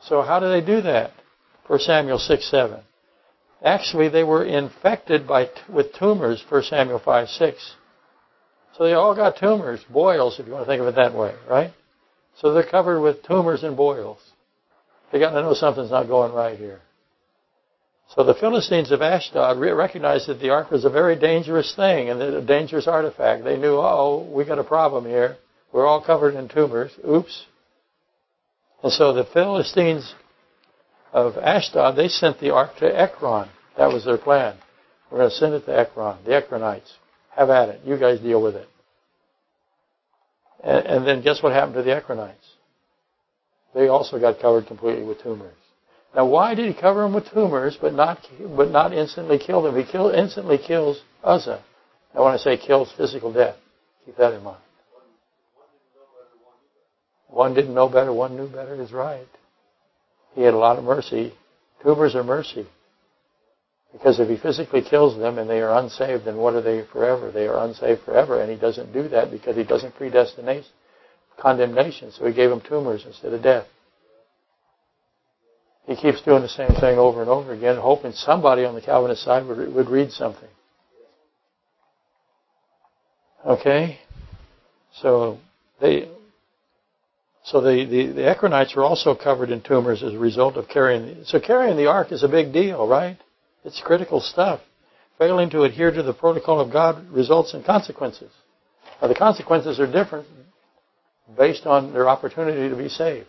So how do they do that? 1 Samuel 6, 7. Actually, they were infected by with tumors, 1 Samuel 5, 6. So they all got tumors, boils, if you want to think of it that way, right? So they're covered with tumors and boils. They got to know something's not going right here. So the Philistines of Ashdod recognized that the ark was a very dangerous thing and a dangerous artifact. They knew, oh, we got a problem here. We're all covered in tumors. Oops. And so the Philistines of Ashdod, they sent the ark to Ekron. That was their plan. We're going to send it to Ekron, the Ekronites. Have at it. You guys deal with it. And, and then guess what happened to the Ekronites? They also got covered completely with tumors. Now, why did he cover them with tumors, but not but not instantly kill them? He kill, instantly kills Uzzah. Now, when I say kills, physical death. Keep that in mind. One didn't know better, one knew better is right. He had a lot of mercy. Tumors are mercy. Because if he physically kills them and they are unsaved, then what are they forever? They are unsaved forever, and he doesn't do that because he doesn't predestinate condemnation. So he gave them tumors instead of death. He keeps doing the same thing over and over again, hoping somebody on the Calvinist side would, would read something. Okay? So they so the, the, the Ekronites were also covered in tumors as a result of carrying so carrying the ark is a big deal, right? It's critical stuff. Failing to adhere to the protocol of God results in consequences. Now the consequences are different based on their opportunity to be saved.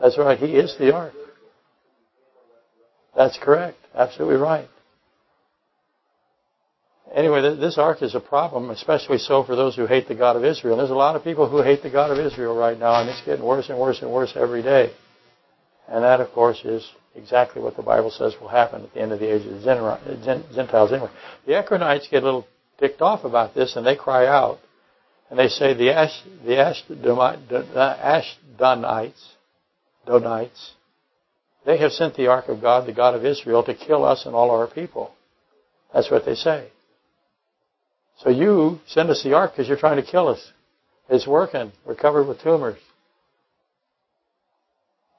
That's right. He is the ark. That's correct. Absolutely right. Anyway, this ark is a problem, especially so for those who hate the God of Israel. There's a lot of people who hate the God of Israel right now, and it's getting worse and worse and worse every day. And that, of course, is exactly what the Bible says will happen at the end of the age of the Gentiles anyway. The Ekronites get a little ticked off about this, and they cry out, and they say the Ash, the Ashdonites, Donites, they have sent the ark of God, the God of Israel, to kill us and all our people. That's what they say. So you send us the ark because you're trying to kill us. It's working. We're covered with tumors.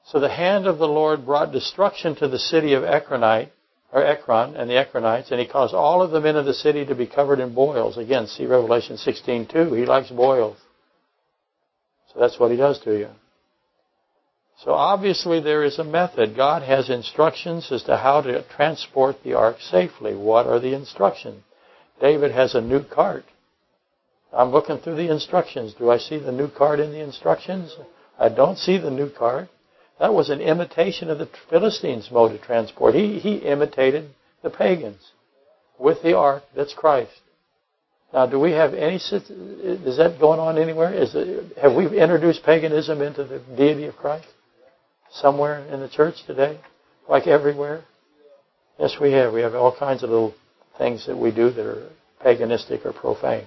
So the hand of the Lord brought destruction to the city of Ekronite, or Ekron and the Ekronites, and he caused all of the men of the city to be covered in boils. Again, see Revelation 16:2. He likes boils. So that's what he does to you. So obviously there is a method. God has instructions as to how to transport the ark safely. What are the instructions? David has a new cart. I'm looking through the instructions. Do I see the new cart in the instructions? I don't see the new cart. That was an imitation of the Philistines' mode of transport. He, he imitated the pagans with the ark that's Christ. Now, do we have any? Is that going on anywhere? Is it, have we introduced paganism into the deity of Christ? Somewhere in the church today? Like everywhere? Yes, we have. We have all kinds of little things that we do that are paganistic or profane.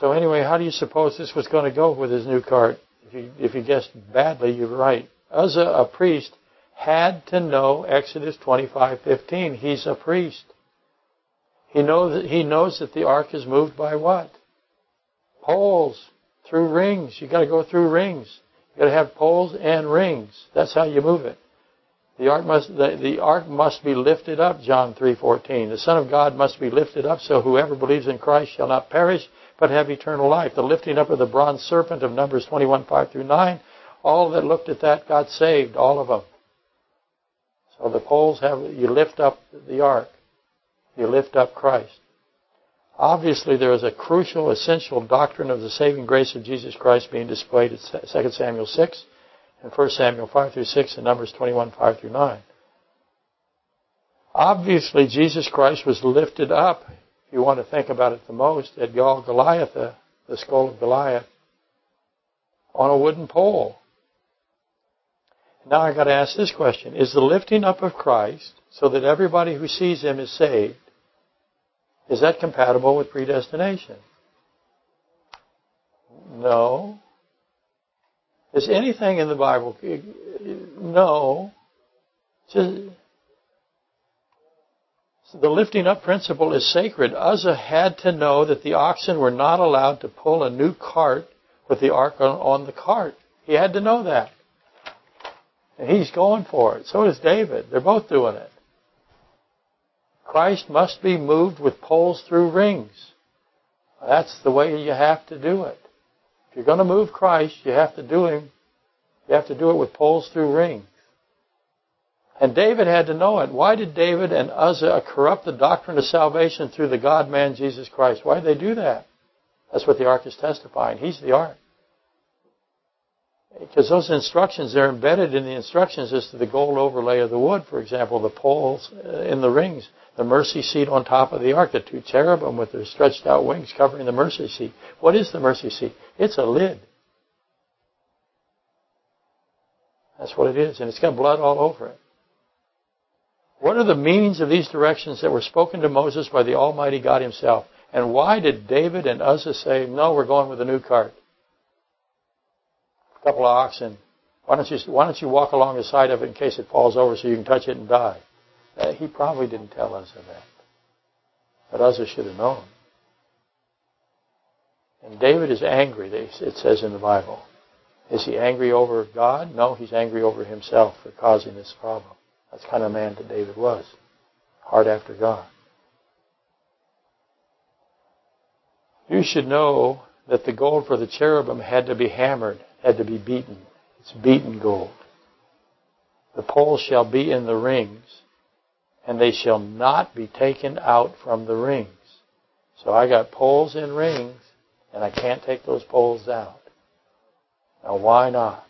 So anyway, how do you suppose this was going to go with his new cart? If you, if you guessed badly, you're right. Uzzah, a priest, had to know Exodus 25:15. He's a priest. He knows that he knows that the ark is moved by what? Poles through rings. You got to go through rings. You've got to have poles and rings. That's how you move it. The ark must the, the ark must be lifted up, John 3:14. The Son of God must be lifted up so whoever believes in Christ shall not perish but have eternal life. The lifting up of the bronze serpent of Numbers 21:5 through 9, all that looked at that got saved, all of them. So the poles have you lift up the ark. You lift up Christ. Obviously, there is a crucial, essential doctrine of the saving grace of Jesus Christ being displayed at 2 Samuel 6 and 1 Samuel 5 through 6 and Numbers 21, 5 through 9. Obviously, Jesus Christ was lifted up, if you want to think about it the most, at Goliath, the skull of Goliath, on a wooden pole. Now I've got to ask this question. Is the lifting up of Christ so that everybody who sees him is saved is that compatible with predestination? No. Is anything in the Bible? No. Just, the lifting up principle is sacred. Uzzah had to know that the oxen were not allowed to pull a new cart with the ark on, on the cart. He had to know that. And he's going for it. So is David. They're both doing it. Christ must be moved with poles through rings. That's the way you have to do it. If you're going to move Christ, you have to do him. You have to do it with poles through rings. And David had to know it. Why did David and Uzzah corrupt the doctrine of salvation through the God man Jesus Christ? Why did they do that? That's what the ark is testifying. He's the ark. Because those instructions, they're embedded in the instructions as to the gold overlay of the wood, for example, the poles uh, in the rings, the mercy seat on top of the ark, the two cherubim with their stretched out wings covering the mercy seat. What is the mercy seat? It's a lid. That's what it is, and it's got blood all over it. What are the meanings of these directions that were spoken to Moses by the Almighty God Himself? And why did David and Uzzah say, no, we're going with a new cart? A couple of oxen. Why don't you, why don't you walk along the side of it in case it falls over so you can touch it and die? Uh, he probably didn't tell Uzzah that. But Uzzah should have known. And David is angry, it says in the Bible. Is he angry over God? No, he's angry over himself for causing this problem. That's kind of man that David was. Hard after God. You should know that the gold for the cherubim had to be hammered, had to be beaten. It's beaten gold. The poles shall be in the rings, and they shall not be taken out from the rings. So I got poles in rings, and I can't take those poles out. Now why not?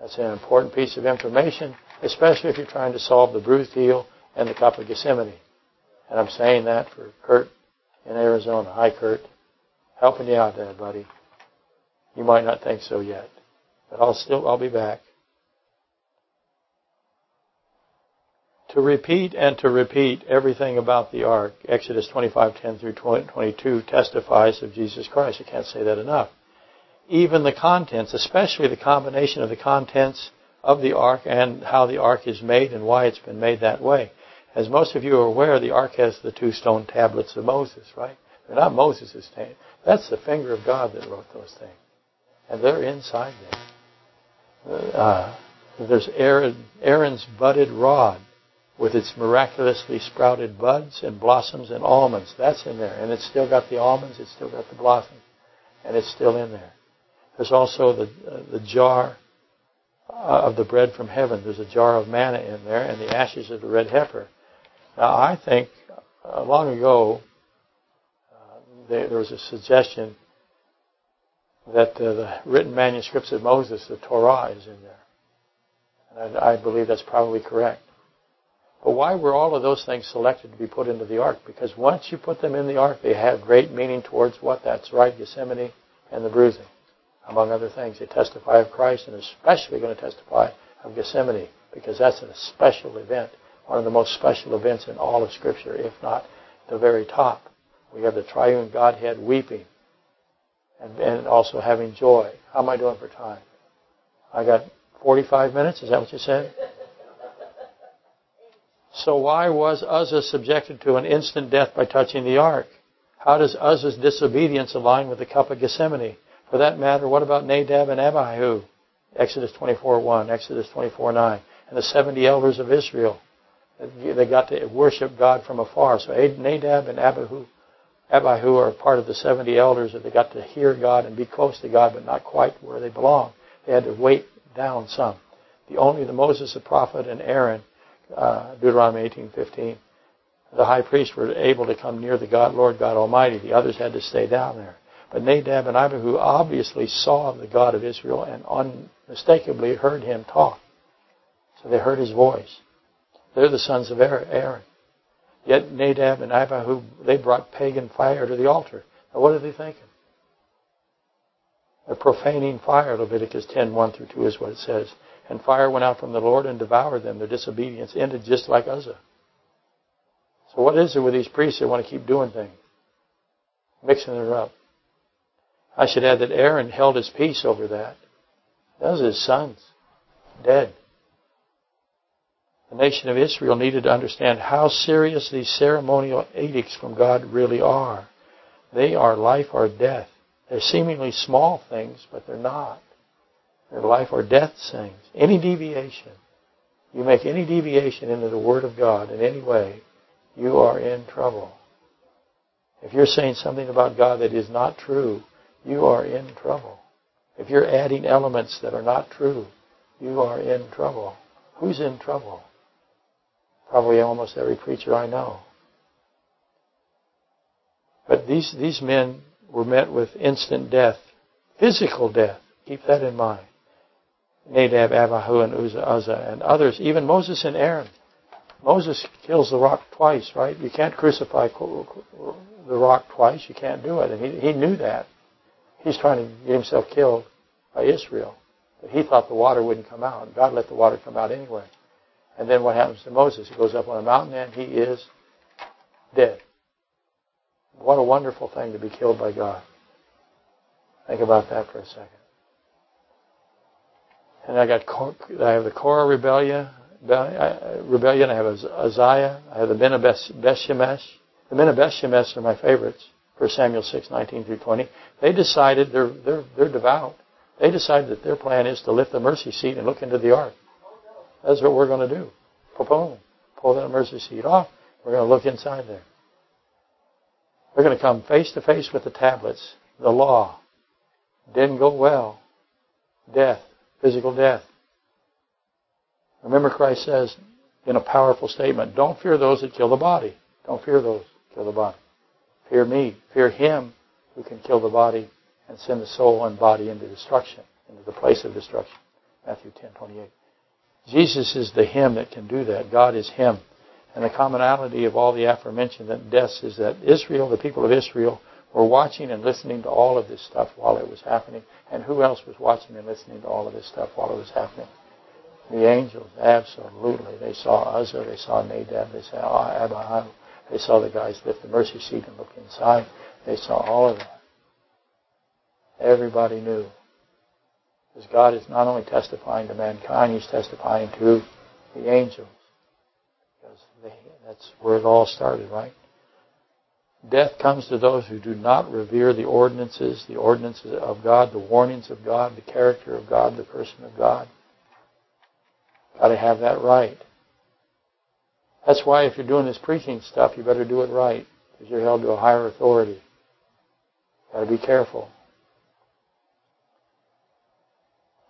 That's an important piece of information, especially if you're trying to solve the bruised heel and the cup of Gethsemane. And I'm saying that for Kurt in Arizona. Hi, Kurt. Helping you out there, buddy. You might not think so yet, but I'll still, I'll be back. To repeat and to repeat everything about the ark, Exodus 25:10 through 22 testifies of Jesus Christ. I can't say that enough. Even the contents, especially the combination of the contents of the ark and how the ark is made and why it's been made that way. As most of you are aware, the ark has the two stone tablets of Moses, right? They're not Moses' thing. That's the finger of God that wrote those things. And they're inside there. Uh, there's Aaron, Aaron's budded rod with its miraculously sprouted buds and blossoms and almonds. That's in there. And it's still got the almonds, it's still got the blossoms. And it's still in there. There's also the, uh, the jar uh, of the bread from heaven. There's a jar of manna in there and the ashes of the red heifer. Now, I think uh, long ago uh, there, there, was a suggestion that uh, the written manuscripts of Moses, the Torah, is in there. And I, I believe that's probably correct. But why were all of those things selected to be put into the ark? Because once you put them in the ark, they have great meaning towards what? That's right, Gethsemane and the bruising. Among other things, they testify of Christ and especially going to testify of Gethsemane because that's a special event one of the most special events in all of Scripture, if not the very top. We have the triune Godhead weeping and, and also having joy. How am I doing for time? I got 45 minutes? Is that what you said? So why was Uzzah subjected to an instant death by touching the ark? How does Uzzah's disobedience align with the cup of Gethsemane? For that matter, what about Nadab and Abihu? Exodus 24.1, Exodus 24.9, and the 70 elders of Israel. They got to worship God from afar. So Nadab and Abihu, Abihu are part of the 70 elders that they got to hear God and be close to God, but not quite where they belong. They had to wait down some. The only the Moses, the prophet, and Aaron, uh, Deuteronomy 18:15, the high priest were able to come near the God, Lord God Almighty. The others had to stay down there. But Nadab and Abihu obviously saw the God of Israel and unmistakably heard him talk. So they heard his voice. They're the sons of Aaron. Yet Nadab and Abihu, they brought pagan fire to the altar. Now what are they thinking? They're profaning fire. Leviticus 10, 1 through 2 is what it says. And fire went out from the Lord and devoured them. Their disobedience ended just like Uzzah. So what is it with these priests that want to keep doing things? Mixing it up. I should add that Aaron held his peace over that. Those are his sons. Dead the nation of Israel needed to understand how serious these ceremonial edicts from God really are. They are life or death. They're seemingly small things, but they're not. They're life or death things. Any deviation, you make any deviation into the Word of God in any way, you are in trouble. If you're saying something about God that is not true, you are in trouble. If you're adding elements that are not true, you are in trouble. Who's in trouble? Probably almost every preacher I know. But these, these men were met with instant death, physical death. Keep that in mind. Nadab, Abihu, and Uzzah, and others, even Moses and Aaron. Moses kills the rock twice, right? You can't crucify the rock twice. You can't do it. And he, he knew that. He's trying to get himself killed by Israel. But he thought the water wouldn't come out. God let the water come out anyway. And then what happens to Moses? He goes up on a mountain and he is dead. What a wonderful thing to be killed by God. Think about that for a second. And I got I have the Korah rebellion, rebellion. I have Uzziah. I have the men of Beth Shemesh. The men of Beth Shemesh are my favorites. 1 Samuel 6, 19 through 20. They decided they're they're they're devout. They decided that their plan is to lift the mercy seat and look into the ark. That's what we're going to do. Boom. Pull that mercy seat off. We're going to look inside there. We're going to come face to face with the tablets, the law. Didn't go well. Death, physical death. Remember Christ says in a powerful statement, don't fear those that kill the body. Don't fear those that kill the body. Fear me. Fear him who can kill the body and send the soul and body into destruction, into the place of destruction. Matthew 10, 28. Jesus is the Him that can do that. God is Him. And the commonality of all the aforementioned deaths is that Israel, the people of Israel, were watching and listening to all of this stuff while it was happening. And who else was watching and listening to all of this stuff while it was happening? The angels, absolutely. They saw Uzzah, they saw Nadab, they saw Abihu, they saw the guys lift the mercy seat and look inside. They saw all of that. Everybody knew. Because God is not only testifying to mankind, He's testifying to the angels. Because they, that's where it all started, right? Death comes to those who do not revere the ordinances, the ordinances of God, the warnings of God, the character of God, the person of God. Got to have that right. That's why if you're doing this preaching stuff, you better do it right, because you're held to a higher authority. Got to be careful.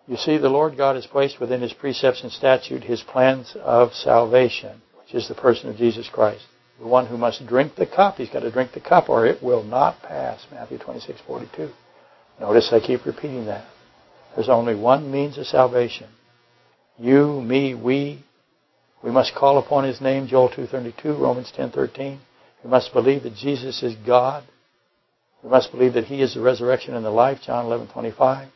You see, the Lord God has placed within His precepts and statute His plans of salvation, which is the person of Jesus Christ. The one who must drink the cup, he's got to drink the cup or it will not pass. Matthew 26, 42. Notice I keep repeating that. There's only one means of salvation. You, me, we. We must call upon His name, Joel 2.32, Romans 10.13. We must believe that Jesus is God. We must believe that He is the resurrection and the life, John 11.25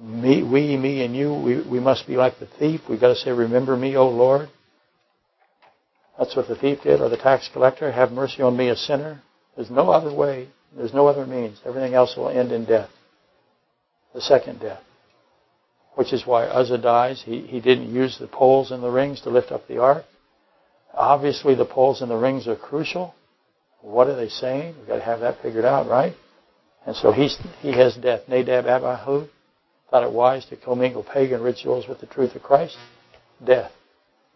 me, we, me, and you, we, we must be like the thief. We've got to say, Remember me, O Lord. That's what the thief did, or the tax collector. Have mercy on me, a sinner. There's no other way. There's no other means. Everything else will end in death. The second death. Which is why Uzzah dies. He, he didn't use the poles and the rings to lift up the ark. Obviously, the poles and the rings are crucial. What are they saying? We've got to have that figured out, right? And so he's, he has death. Nadab, Abihu, thought it wise to commingle pagan rituals with the truth of Christ? Death.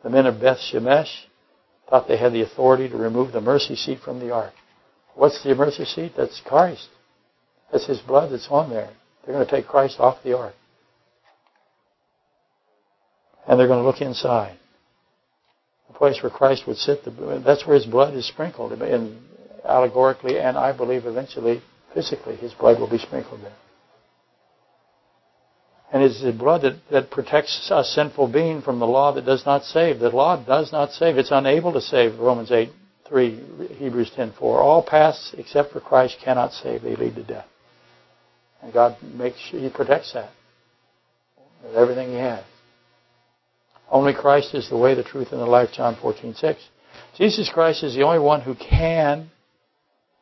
The men of Beth Shemesh thought they had the authority to remove the mercy seat from the ark. What's the mercy seat? That's Christ. That's His blood that's on there. They're going to take Christ off the ark. And they're going to look inside. The place where Christ would sit, that's where His blood is sprinkled. And allegorically, and I believe eventually, physically, His blood will be sprinkled there. And it's the blood that, that protects a sinful being from the law that does not save. The law does not save. It's unable to save. Romans 8, 3, Hebrews 10, 4. All paths except for Christ cannot save. They lead to death. And God makes He protects that with everything He has. Only Christ is the way, the truth, and the life, John 14, 6. Jesus Christ is the only one who can,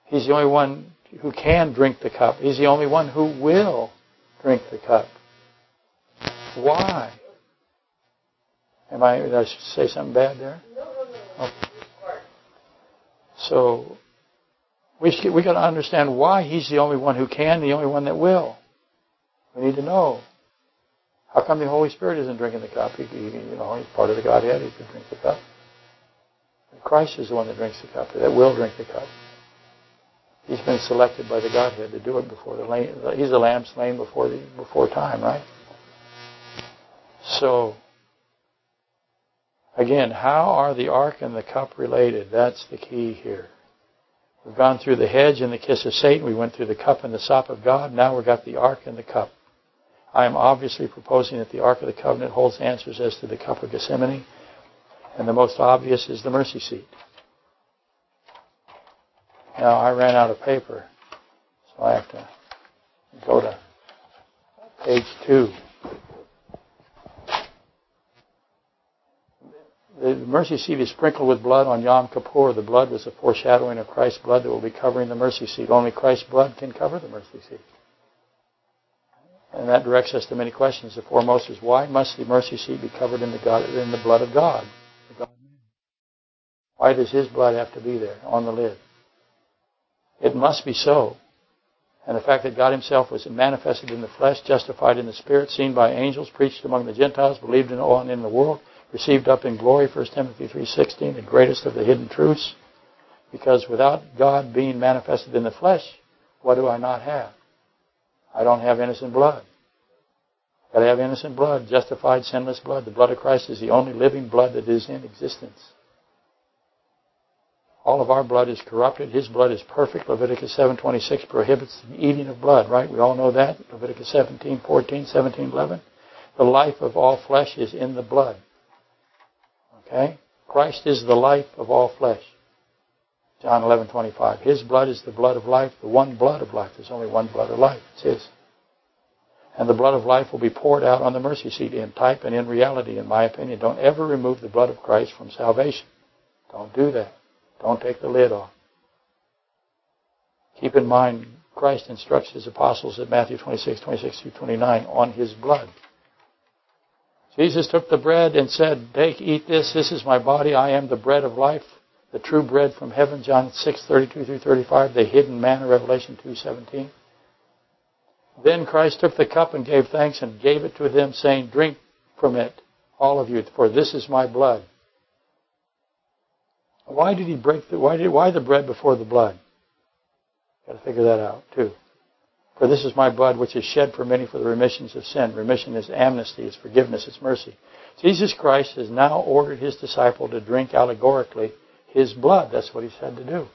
He's the only one who can drink the cup. He's the only one who will drink the cup. Why? Am I, did I say something bad there? Okay. So, we, we got to understand why He's the only one who can, the only one that will. We need to know. How come the Holy Spirit isn't drinking the cup? He, he, you know, He's part of the Godhead. He can drink the cup. Christ is the one that drinks the cup, that will drink the cup. He's been selected by the Godhead to do it before the. He's the lamb slain before the before time, right? So, Again, how are the ark and the cup related? That's the key here. We've gone through the hedge and the kiss of Satan. We went through the cup and the sop of God. Now we've got the ark and the cup. I am obviously proposing that the Ark of the Covenant holds answers as to the cup of Gethsemane, and the most obvious is the mercy seat. Now I ran out of paper, so I have to go to page two. The mercy seat is sprinkled with blood on Yom Kippur. The blood was a foreshadowing of Christ's blood that will be covering the mercy seat. Only Christ's blood can cover the mercy seat. And that directs us to many questions. The foremost is why must the mercy seat be covered in the, God, in the blood of God? Why does His blood have to be there on the lid? It must be so. And the fact that God Himself was manifested in the flesh, justified in the Spirit, seen by angels, preached among the Gentiles, believed in all in the world, received up in glory, 1 Timothy 3.16, the greatest of the hidden truths. Because without God being manifested in the flesh, what do I not have? I don't have innocent blood. Got to have innocent blood, justified, sinless blood. The blood of Christ is the only living blood that is in existence. All of our blood is corrupted. His blood is perfect. Leviticus 7:26 prohibits the eating of blood, right? We all know that. Leviticus 17:14, 17:11. The life of all flesh is in the blood. Okay? Christ is the life of all flesh. John 11:25. His blood is the blood of life, the one blood of life. There's only one blood of life. It's His. And the blood of life will be poured out on the mercy seat in type and in reality, in my opinion. Don't ever remove the blood of Christ from salvation. Don't do that. Don't take the lid off. Keep in mind, Christ instructs his apostles at Matthew 26, 26 through 29 on his blood. Jesus took the bread and said, Take, eat this. This is my body. I am the bread of life the true bread from heaven, John 6, 32 through 35, the hidden manna, Revelation 2, 17. Then Christ took the cup and gave thanks and gave it to them, saying, Drink from it, all of you, for this is my blood. Why did he break the, why, did, why the bread before the blood? Got to figure that out, too. For this is my blood which is shed for many for the remissions of sin. Remission is amnesty, it's forgiveness, it's mercy. Jesus Christ has now ordered his disciple to drink allegorically his blood. That's what he said to do.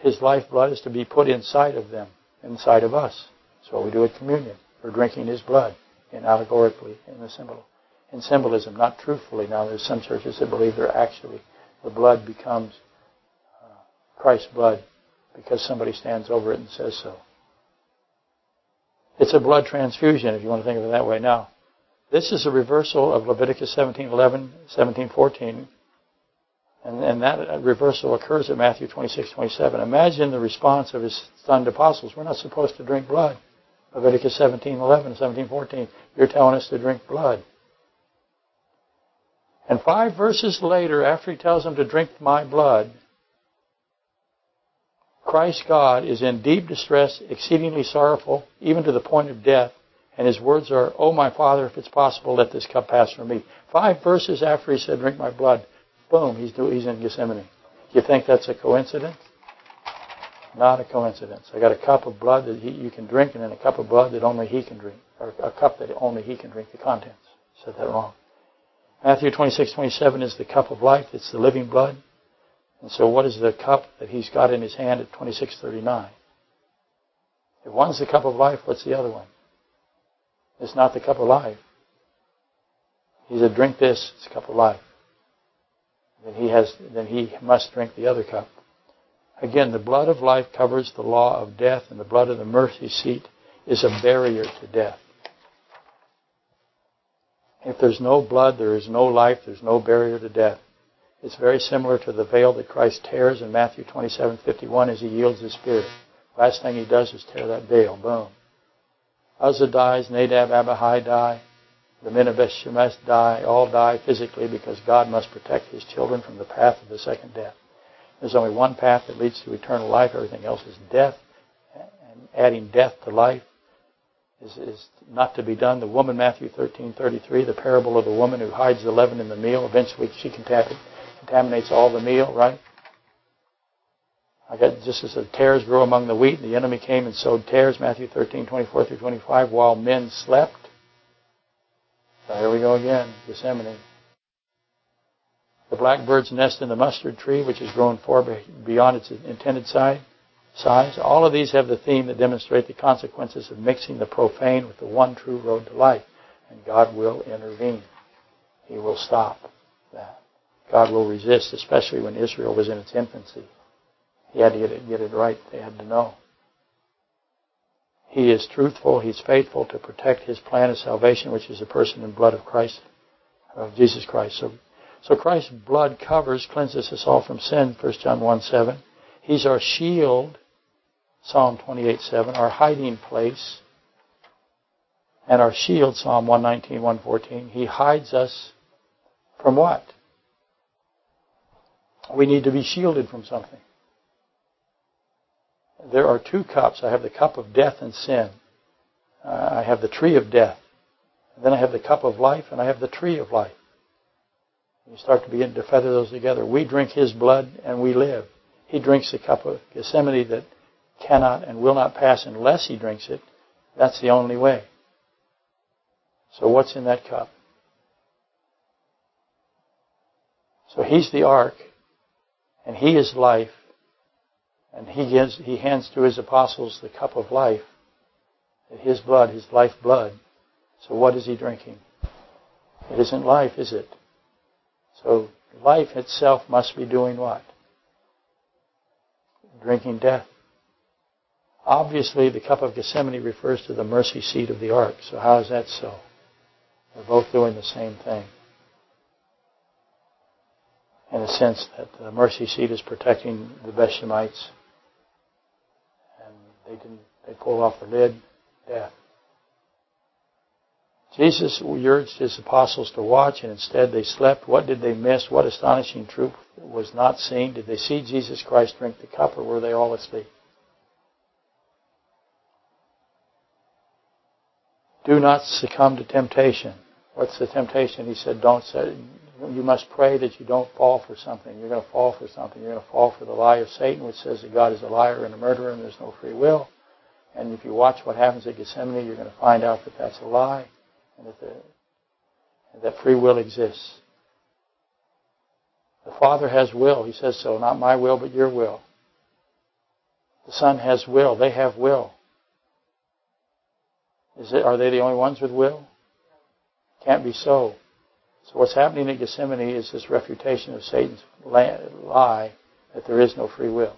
His lifeblood is to be put inside of them, inside of us. That's what we do at communion. We're drinking his blood, in allegorically, in the symbol, in symbolism, not truthfully. Now, there's some churches that believe they're actually the blood becomes uh, Christ's blood because somebody stands over it and says so. It's a blood transfusion, if you want to think of it that way. Now, this is a reversal of Leviticus 17:11, 17:14, and, and that uh, reversal occurs at Matthew 26, 27. Imagine the response of his stunned apostles. We're not supposed to drink blood. Leviticus 17, 11, 17, 14. You're telling us to drink blood. And five verses later, after he tells them to drink my blood, Christ God is in deep distress, exceedingly sorrowful, even to the point of death. And his words are, Oh, my Father, if it's possible, let this cup pass from me. Five verses after he said, Drink my blood, Boom, he's, in Gethsemane. Do you think that's a coincidence? Not a coincidence. I got a cup of blood that he, you can drink, and then a cup of blood that only he can drink, or a cup that only he can drink the contents. Said that wrong. Matthew 26, 27 is the cup of life. It's the living blood. And so what is the cup that he's got in his hand at 2639? If one's the cup of life, what's the other one? It's not the cup of life. He said, drink this, it's a cup of life then he has then he must drink the other cup. Again, the blood of life covers the law of death, and the blood of the mercy seat is a barrier to death. If there's no blood, there is no life, there's no barrier to death. It's very similar to the veil that Christ tears in Matthew 27:51 as he yields his spirit. Last thing he does is tear that veil. Boom. Uzzah dies, Nadab, Abihu die. The men of Bethshemesh die, all die physically because God must protect His children from the path of the second death. There's only one path that leads to eternal life. Everything else is death. And adding death to life is, is not to be done. The woman, Matthew 13:33, the parable of the woman who hides the leaven in the meal. Eventually, she contaminates all the meal, right? I got just as the tares grew among the wheat, the enemy came and sowed tares. Matthew 13:24 through 25. While men slept, so here we go again, Gethsemane. The blackbird's nest in the mustard tree, which has grown far beyond its intended. Size. All of these have the theme that demonstrate the consequences of mixing the profane with the one true road to life. And God will intervene. He will stop that. God will resist, especially when Israel was in its infancy. He had to get it, get it right. They had to know. He is truthful. He's faithful to protect His plan of salvation, which is the person and blood of Christ, of Jesus Christ. So, so Christ's blood covers, cleanses us all from sin. 1 John 1 7. He's our shield. Psalm 28 7. Our hiding place. And our shield. Psalm 119 114. He hides us from what? We need to be shielded from something. There are two cups. I have the cup of death and sin. Uh, I have the tree of death. And then I have the cup of life and I have the tree of life. You start to begin to feather those together. We drink His blood and we live. He drinks the cup of Gethsemane that cannot and will not pass unless He drinks it. That's the only way. So what's in that cup? So He's the ark and He is life and he gives, he hands to his apostles the cup of life, his blood, his life blood. So what is he drinking? It isn't life, is it? So life itself must be doing what? Drinking death. Obviously, the cup of Gethsemane refers to the mercy seat of the ark. So how is that so? They're both doing the same thing. In a sense that the mercy seat is protecting the Bethshemites they didn't. They pulled off the lid. Death. Jesus urged his apostles to watch, and instead they slept. What did they miss? What astonishing truth was not seen? Did they see Jesus Christ drink the cup, or were they all asleep? Do not succumb to temptation. What's the temptation? He said, don't you must pray that you don't fall for something. You're going to fall for something. You're going to fall for the lie of Satan, which says that God is a liar and a murderer and there's no free will. And if you watch what happens at Gethsemane, you're going to find out that that's a lie and that, the, that free will exists. The Father has will. He says so. Not my will, but your will. The Son has will. They have will. It, are they the only ones with will? Can't be so. So what's happening at Gethsemane is this refutation of Satan's lie that there is no free will.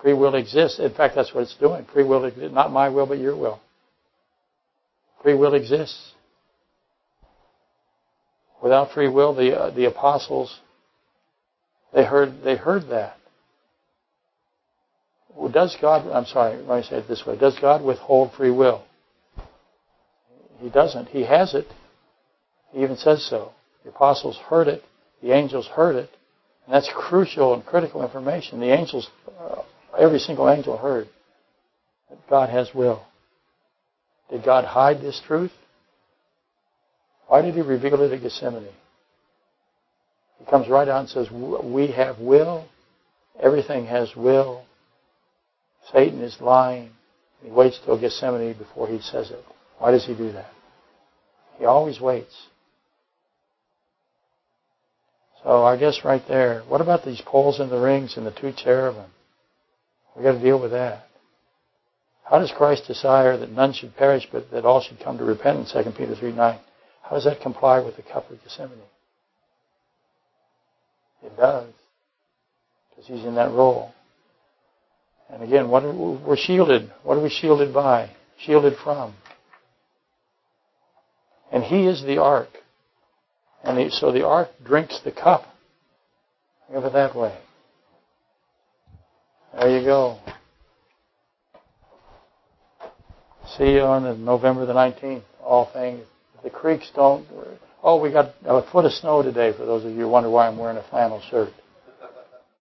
Free will exists. In fact, that's what it's doing. Free will exists. Not my will, but your will. Free will exists. Without free will, the uh, the apostles they heard they heard that. Well, does God? I'm sorry. Let me say it this way: Does God withhold free will? He doesn't. He has it. He even says so. The apostles heard it. The angels heard it. And that's crucial and critical information. The angels, uh, every single angel heard that God has will. Did God hide this truth? Why did He reveal it at Gethsemane? He comes right out and says, We have will. Everything has will. Satan is lying. He waits till Gethsemane before he says it. Why does he do that? He always waits. So I guess right there, what about these poles and the rings and the two cherubim? We've got to deal with that. How does Christ desire that none should perish, but that all should come to repentance? 2 Peter 3 9. How does that comply with the cup of Gethsemane? It does. Because he's in that role. And again, what are, we're shielded. What are we shielded by? Shielded from. And he is the ark. And the, so the ark drinks the cup. Think of it that way. There you go. See you on the November the 19th. All things. The creeks don't. Oh, we got a foot of snow today for those of you who wonder why I'm wearing a flannel shirt.